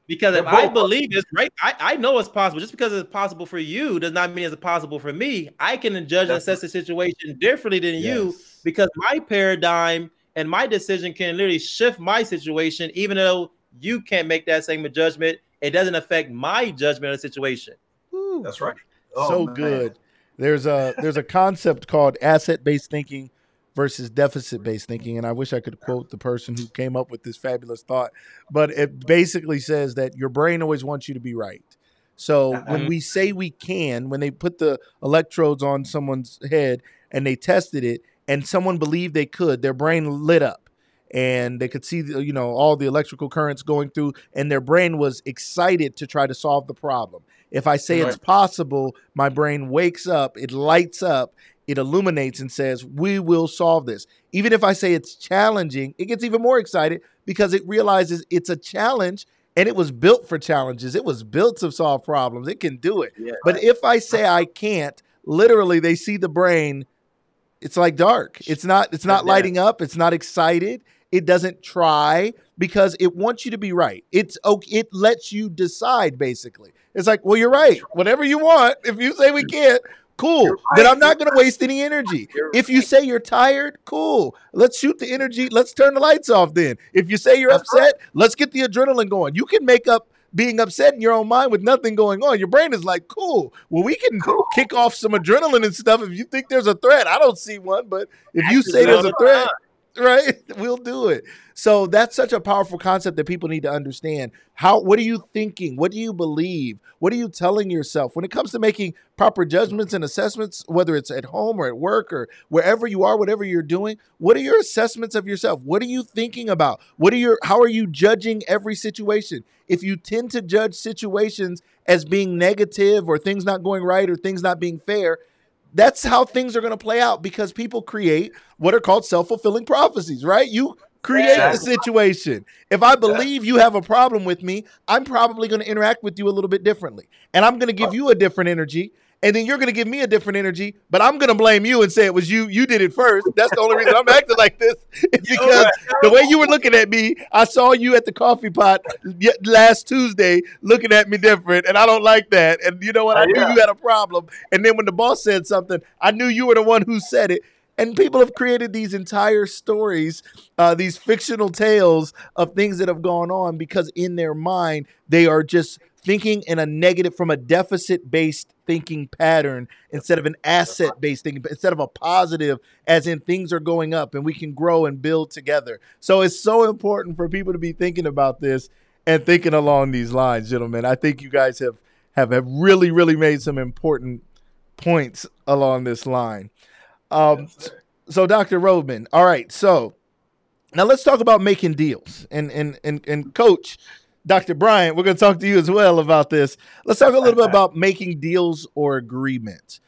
[SPEAKER 4] Because if I believe it's right, I, I know it's possible. Just because it's possible for you does not mean it's possible for me. I can judge and assess the situation differently than you because my paradigm and my decision can literally shift my situation, even though you can't make that same judgment. It doesn't affect my judgment of the situation.
[SPEAKER 3] Woo.
[SPEAKER 5] That's right. Oh,
[SPEAKER 3] so
[SPEAKER 5] man.
[SPEAKER 3] good. There's a there's a concept called asset based thinking versus deficit based thinking, and I wish I could quote the person who came up with this fabulous thought, but it basically says that your brain always wants you to be right. So uh, when uh-huh. we say we can, when they put the electrodes on someone's head and they tested it, and someone believed they could, their brain lit up. And they could see, the, you know, all the electrical currents going through, and their brain was excited to try to solve the problem. If I say it's possible, my brain wakes up, it lights up, it illuminates and says, We will solve this. Even if I say it's challenging, it gets even more excited because it realizes it's a challenge and it was built for challenges. It was built to solve problems. It can do it.
[SPEAKER 4] Yeah.
[SPEAKER 3] But if I say I can't, literally they see the brain, it's like dark. It's not it's not lighting up, it's not excited. It doesn't try because it wants you to be right. It's okay, it lets you decide basically. It's like, well, you're right. Whatever you want. If you say we can't, cool. Then
[SPEAKER 5] right.
[SPEAKER 3] I'm not going to waste any energy.
[SPEAKER 5] You're
[SPEAKER 3] If you say you're tired, cool. Let's shoot the energy. Let's turn the lights off then. If you say you're
[SPEAKER 5] That's
[SPEAKER 3] upset, let's get the adrenaline going. You can make up being upset in your own mind with nothing going on. Your brain is like, cool. Well, we can
[SPEAKER 5] Cool.
[SPEAKER 3] kick off some adrenaline and stuff if you think there's a threat. I don't see one, but if you say there's a threat. Right? We'll do it. So that's such a powerful concept that people need to understand. How what are you thinking? What do you believe? What are you telling yourself? When it comes to making proper judgments and assessments whether it's at home or at work or wherever you are whatever you're doing what are your assessments of yourself? What are you thinking about? What are your how are you judging every situation? If you tend to judge situations as being negative or things not going right or things not being fair that's how things are going to play out because people create what are called self-fulfilling prophecies right? You create the situation. If i believe you have a problem with me i'm probably going to interact with you a little bit differently and i'm going to give oh. you a different energy and then you're going to give me a different energy but i'm going to blame you and say it was you you did it first. That's the only reason i'm acting like this. Is because the way you were looking at me i saw you at the coffee pot last tuesday looking at me different and i don't like that. And you know what? I knew you had a problem. And then when the boss said something i knew you were the one who said it. And people have created these entire stories uh, these fictional tales of things that have gone on because in their mind they are just thinking in a negative from a deficit based thinking pattern instead of an asset based thinking instead of a positive as in things are going up and we can grow and build together so it's so important for people to be thinking about this and thinking along these lines gentlemen i think you guys have have, have really really made some important points along this line um, so Dr. Rhodman, all right. So now let's talk about making deals. And and and and coach, Dr. Bryant, we're going to talk to you as well about this. Let's talk a little bit about making deals or agreements.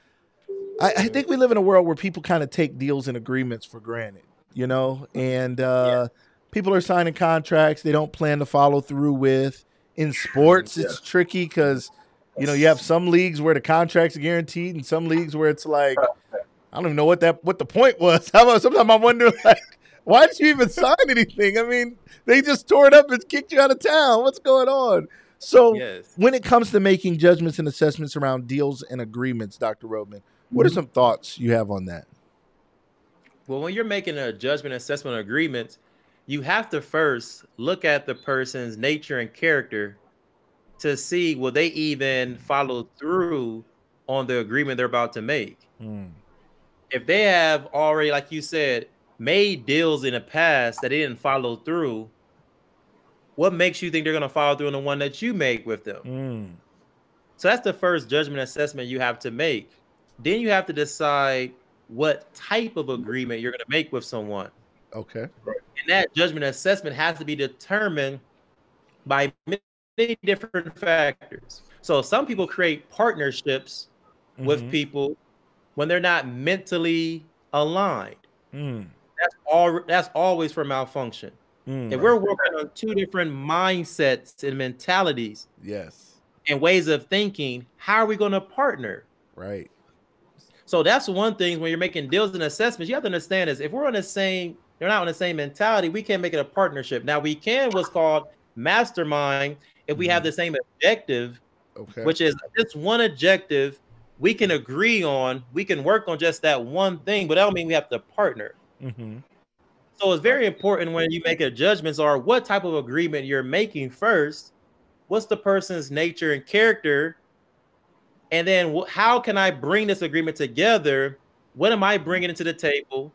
[SPEAKER 3] I, I think we live in a world where people kind of take deals and agreements for granted, you know, and uh, people are signing contracts they don't plan to follow through with. In sports, it's tricky because you know you have some leagues where the contracts are guaranteed, and some leagues where it's like I don't even know what that what the point was. Sometimes I wonder like why did you even sign anything? I mean, they just tore it up and kicked you out of town. What's going on? So
[SPEAKER 4] Yes.
[SPEAKER 3] when it comes to making judgments and assessments around deals and agreements, Dr. Rhodman, what are some thoughts you have on that?
[SPEAKER 4] Well, when you're making a judgment assessment agreement, you have to first look at the person's nature and character to see will they even follow through on the agreement they're about to make.
[SPEAKER 3] Mm.
[SPEAKER 4] If they have already, like you said, made deals in the past that they didn't follow through, what makes you think they're going to follow through on the one that you make with them?
[SPEAKER 3] Mm.
[SPEAKER 4] So that's the first judgment assessment you have to make. Then you have to decide what type of agreement you're going to make with someone.
[SPEAKER 3] Okay.
[SPEAKER 4] And that judgment assessment has to be determined by many different factors. So some people create partnerships with
[SPEAKER 3] Mhm.
[SPEAKER 4] people when they're not mentally aligned.
[SPEAKER 3] Mm.
[SPEAKER 4] That's all that's always for malfunction.
[SPEAKER 3] Mm.
[SPEAKER 4] If we're working on two different mindsets and mentalities
[SPEAKER 3] yes.
[SPEAKER 4] and ways of thinking, how are we going to partner?
[SPEAKER 3] Right.
[SPEAKER 4] So that's one thing when you're making deals and assessments, you have to understand is if we're on the same, they're not on the same mentality, we can't make it a partnership. Now we can what's called mastermind if we have the same objective,
[SPEAKER 3] Okay.
[SPEAKER 4] which is just one objective we can agree on, we can work on just that one thing, but that don't mean we have to partner.
[SPEAKER 3] Hmm
[SPEAKER 4] So it's very important when you make a judgments or what type of agreement you're making first. What's the person's nature and character? And then wh- how can I bring this agreement together? What am I bringing to the table?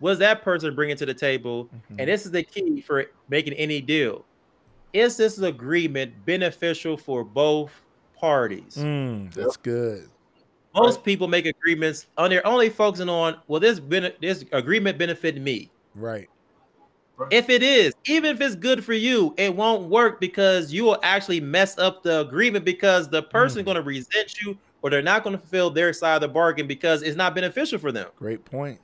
[SPEAKER 4] What's that person bringing to the table?
[SPEAKER 3] Mm-hmm.
[SPEAKER 4] And this is the key for making any deal. Is this agreement beneficial for both parties?
[SPEAKER 3] Mm, that's good.
[SPEAKER 4] Most people make agreements on they're only focusing on, well, this bene- this agreement benefit me.
[SPEAKER 3] Right.
[SPEAKER 4] If it is, even if it's good for you, it won't work because you will actually mess up the agreement because the person's
[SPEAKER 3] Mm.
[SPEAKER 4] going to resent you or they're not going to fulfill their side of the bargain because it's not beneficial for them.
[SPEAKER 3] Great point.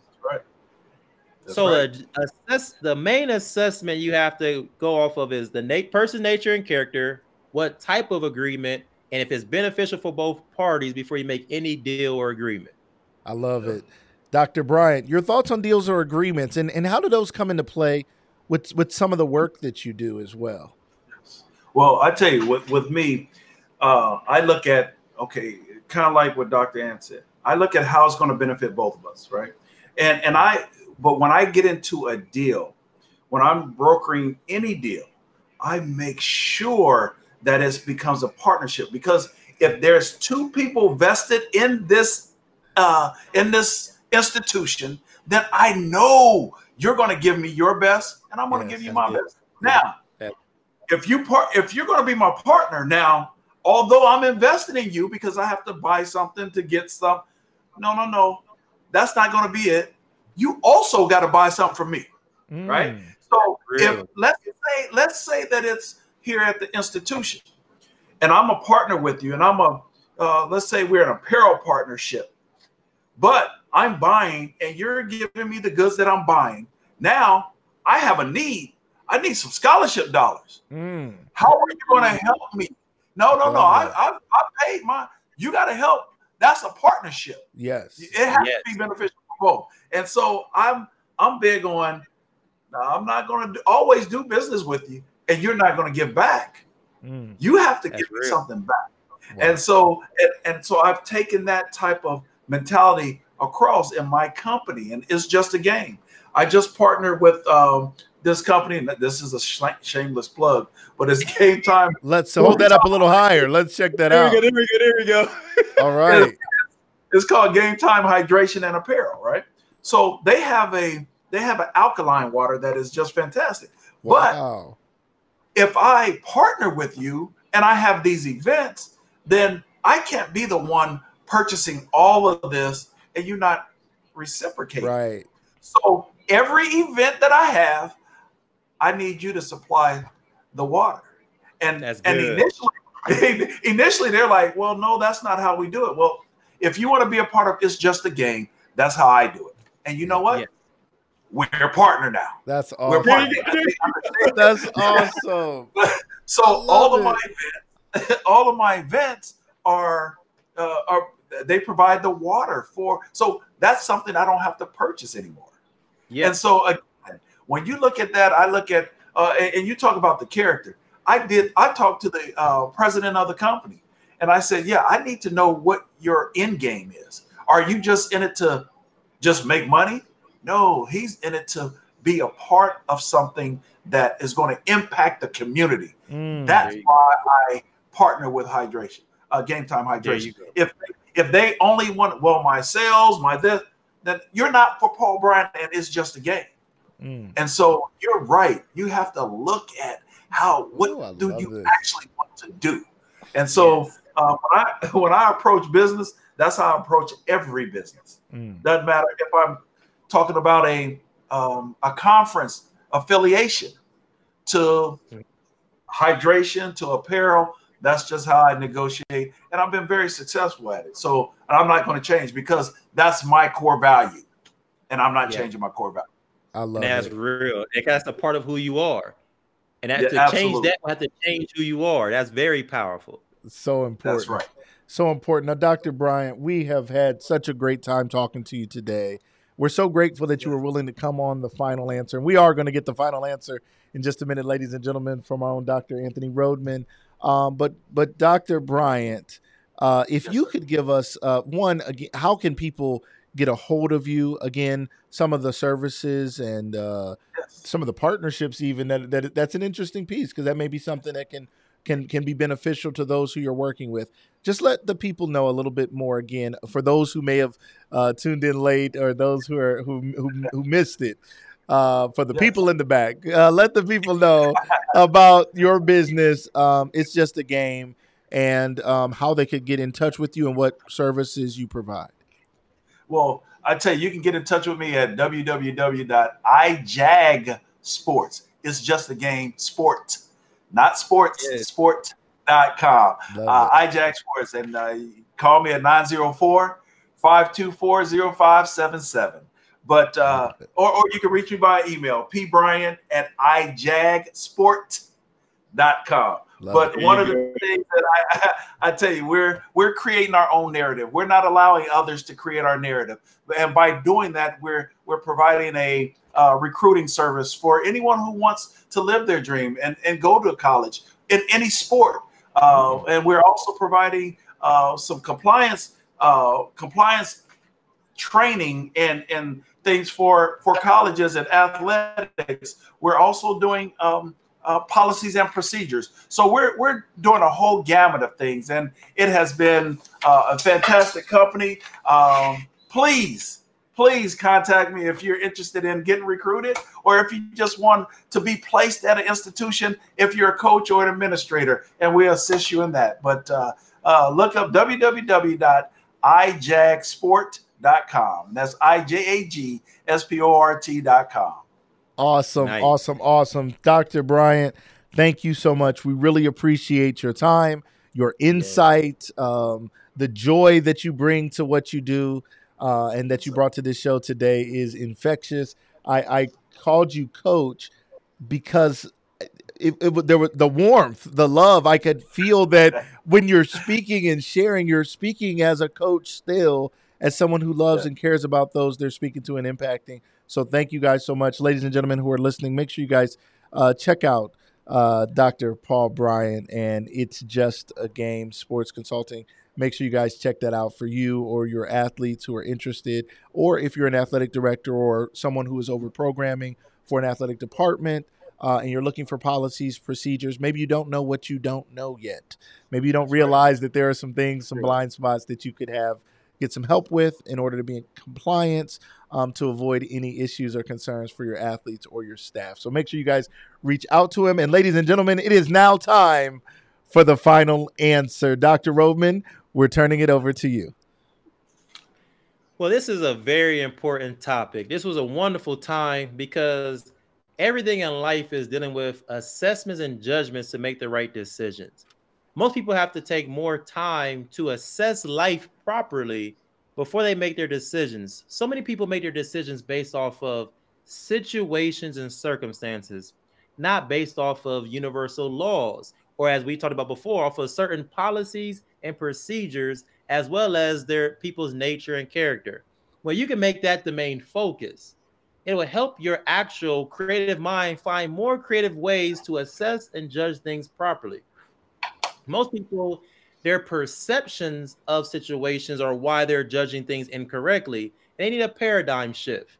[SPEAKER 5] That's
[SPEAKER 4] so
[SPEAKER 5] right.
[SPEAKER 4] the assess the main assessment you have to go off of is the na- person nature and character, what type of agreement, and if it's beneficial for both parties before you make any deal or agreement.
[SPEAKER 3] I love it. Dr. Bryant, your thoughts on deals or agreements and, and how do those come into play with with some of the work that you do as well?
[SPEAKER 5] Well, I tell you, with, with me, uh, I look at okay, kind of like what Dr. Ann said. I look at how it's going to benefit both of us, right? And and I, but when I get into a deal, when I'm brokering any deal, I make sure that it becomes a partnership because if there's two people vested in this uh, in this institution, then I know you're going to give me your best, and I'm going to
[SPEAKER 3] Yes,
[SPEAKER 5] give you my
[SPEAKER 4] good.
[SPEAKER 5] best. Now, if you part, if you're going to be my partner now, although I'm investing in you because I have to buy something to get some, no, no, no, that's not going to be it. You also got to buy something from me, right?
[SPEAKER 3] Mm,
[SPEAKER 5] So
[SPEAKER 4] Really?
[SPEAKER 5] if let's say let's say that it's here at the institution, and I'm a partner with you, and I'm a uh, let's say we're an apparel partnership, but I'm buying and you're giving me the goods that I'm buying. Now I have a need. I need some scholarship dollars.
[SPEAKER 3] mm.
[SPEAKER 5] How are you going to help me? No, no, no. I, I, I paid my. You got to help. That's a partnership.
[SPEAKER 3] Yes.
[SPEAKER 5] It has
[SPEAKER 4] Yes.
[SPEAKER 5] to be beneficial for both. And so I'm I'm big on. Now I'm not going to always do business with you, and you're not going to give back.
[SPEAKER 3] Mm.
[SPEAKER 5] You have to give me
[SPEAKER 4] real.
[SPEAKER 5] something back.
[SPEAKER 3] Wow.
[SPEAKER 5] And so and, and so I've taken that type of mentality across in my company, and it's just a game. I just partnered with um, this company, and this is a sh- shameless plug, but it's Game Time.
[SPEAKER 3] Let's hold that up a little higher. Let's check that out.
[SPEAKER 4] there we go, there we go.
[SPEAKER 3] All right.
[SPEAKER 5] It's called Game Time Hydration and Apparel, right? So they have a they have an alkaline water that is just fantastic. But
[SPEAKER 3] Wow.
[SPEAKER 5] If I partner with you and I have these events, then I can't be the one purchasing all of this and you're not reciprocating.
[SPEAKER 3] Right.
[SPEAKER 5] So every event that I have, I need you to supply the water. And
[SPEAKER 4] That's
[SPEAKER 5] and
[SPEAKER 4] good.
[SPEAKER 5] initially initially they're like, well, no, that's not how we do it. Well, if you want to be a part of it's just a game, that's how I do it. And you know what?
[SPEAKER 4] Yeah.
[SPEAKER 5] We're a partner now.
[SPEAKER 3] That's
[SPEAKER 5] We're
[SPEAKER 3] awesome. That's awesome.
[SPEAKER 5] So
[SPEAKER 3] I love
[SPEAKER 5] all of
[SPEAKER 3] it.
[SPEAKER 5] my events, all of my events are uh, are they provide the water for. So that's something I don't have to purchase anymore. Yeah.
[SPEAKER 4] And
[SPEAKER 5] so again, when you look at that, I look at uh, and, and you talk about the character. I did. I talked to the uh, president of the company, and I said, "Yeah, I need to know what your end game is. Are you just in it to just make money? No, he's in it to be a part of something that is going to impact the community.
[SPEAKER 3] Mm.
[SPEAKER 5] That's why I partner with hydration, uh, game time hydration. If if they only want, well, my sales, my this, then you're not for Paul Bryant, and it's just a game. Mm. And so you're right. You have to look at how what Ooh, do you this. actually want to do. And so yes. uh, when I when I approach business, that's how I approach every business. Mm. Doesn't matter if I'm talking about a um, a conference affiliation to hydration to apparel. That's just how I negotiate, and I've been very successful at it. So I'm not going to change because that's my core value, and I'm not yeah. changing my core value.
[SPEAKER 4] I love and that's it. real. That's a part of who you are. And yeah, to absolutely. change that, we have to change who you are. That's very powerful.
[SPEAKER 3] So important.
[SPEAKER 5] That's right.
[SPEAKER 3] So important. Now, Dr. Bryant, we have had such a great time talking to you today. We're so grateful that you were willing to come on the final answer. And we are going to get the final answer in just a minute, ladies and gentlemen, from our own Dr. Anthony Rhodman. Um, but but Dr. Bryant, uh, if you could give us uh, one, again, how can people get a hold of you again some of the services and uh, yes. some of the partnerships even that, that that's an interesting piece because that may be something that can can can be beneficial to those who you're working with just let the people know a little bit more again for those who may have uh, tuned in late or those who are who who, who missed it uh, for the yes. people in the back uh, let the people know about your business um, it's just a game and um, how they could get in touch with you and what services you provide
[SPEAKER 5] well, I tell you, you can get in touch with me at www.ijagsports. It's just a game, sport, not sports, yeah. sport.com. Uh, iJag Sports. And uh, call me at 904 524 0577. But, uh, or, or you can reach me by email, pbryan at ijagsport.com. Love but it. one of the things that I, I tell you, we're we're creating our own narrative. We're not allowing others to create our narrative, and by doing that, we're we're providing a uh, recruiting service for anyone who wants to live their dream and and go to college in any sport. Uh. And we're also providing uh, some compliance uh, compliance training and and things for for colleges and athletics. We're also doing um, uh, policies and procedures. So we're we're doing a whole gamut of things, and it has been uh, a fantastic company. Um, please, please contact me if you're interested in getting recruited, or if you just want to be placed at an institution. If you're a coach or an administrator, and we assist you in that. But uh, uh look up www.ijagsport.com. That's I J A G S P O R T.com.
[SPEAKER 3] Awesome, nice. awesome, awesome. Dr. Bryant, thank you so much. We really appreciate your time, your insight, um, the joy that you bring to what you do, uh, and that you brought to this show today is infectious. I, I called you coach because it, it, there was the warmth, the love. I could feel that when you're speaking and sharing, you're speaking as a coach still, as someone who loves yeah. and cares about those they're speaking to and impacting. So thank you guys so much, ladies and gentlemen who are listening. Make sure you guys uh, check out uh, Dr. Paul Bryant and it's just a game sports consulting. Make sure you guys check that out for you or your athletes who are interested, or if you're an athletic director or someone who is over programming for an athletic department. Uh, and you're looking for policies, procedures. Maybe you don't know what you don't know yet. Maybe you don't realize that there are some things, some blind spots that you could have get some help with in order to be in compliance um, to avoid any issues or concerns for your athletes or your staff. So make sure you guys reach out to him. And ladies and gentlemen, it is now time for the final answer. Dr. Rhodman, we're turning it over to you.
[SPEAKER 4] Well, this is a very important topic. This was a wonderful time because everything in life is dealing with assessments and judgments to make the right decisions most people have to take more time to assess life properly before they make their decisions. So many people make their decisions based off of situations and circumstances, not based off of universal laws, or as we talked about before, off of certain policies and procedures, as well as their people's nature and character. Well, you can make that the main focus. It will help your actual creative mind find more creative ways to assess and judge things properly most people their perceptions of situations or why they're judging things incorrectly they need a paradigm shift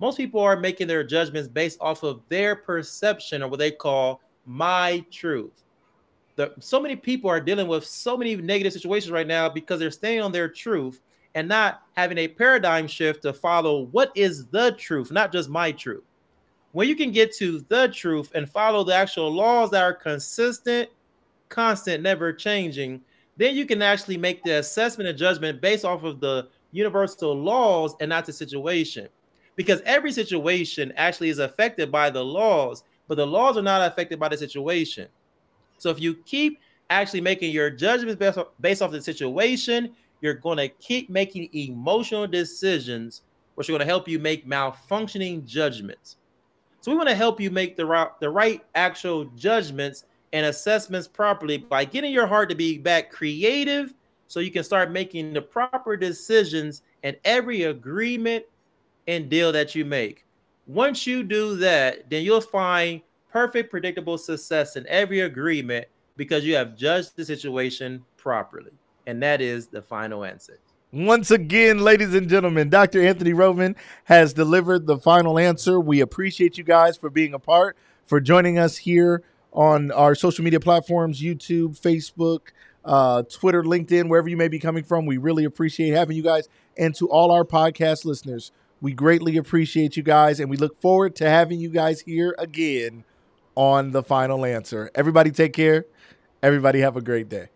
[SPEAKER 4] most people are making their judgments based off of their perception or what they call my truth the so many people are dealing with so many negative situations right now because they're staying on their truth and not having a paradigm shift to follow what is the truth, not just my truth. When you can get to the truth and follow the actual laws that are consistent, constant, never changing, then you can actually make the assessment and judgment based off of the universal laws and not the situation. Because every situation actually is affected by the laws, but the laws are not affected by the situation. So if you keep actually making your judgments based off, based off the situation, you're going to keep making emotional decisions, which are going to help you make malfunctioning judgments. So we want to help you make the right, the right actual judgments and assessments properly by getting your heart to be back creative so you can start making the proper decisions in every agreement and deal that you make. Once you do that, then you'll find perfect predictable success in every agreement because you have judged the situation properly. And that is the final answer.
[SPEAKER 3] Once again, ladies and gentlemen, Dr. Anthony Rhodman has delivered the final answer. We appreciate you guys for being a part, for joining us here on our social media platforms YouTube, Facebook, uh, Twitter, LinkedIn, wherever you may be coming from. We really appreciate having you guys. And to all our podcast listeners, we greatly appreciate you guys. And we look forward to having you guys here again on the final answer. Everybody, take care. Everybody, have a great day.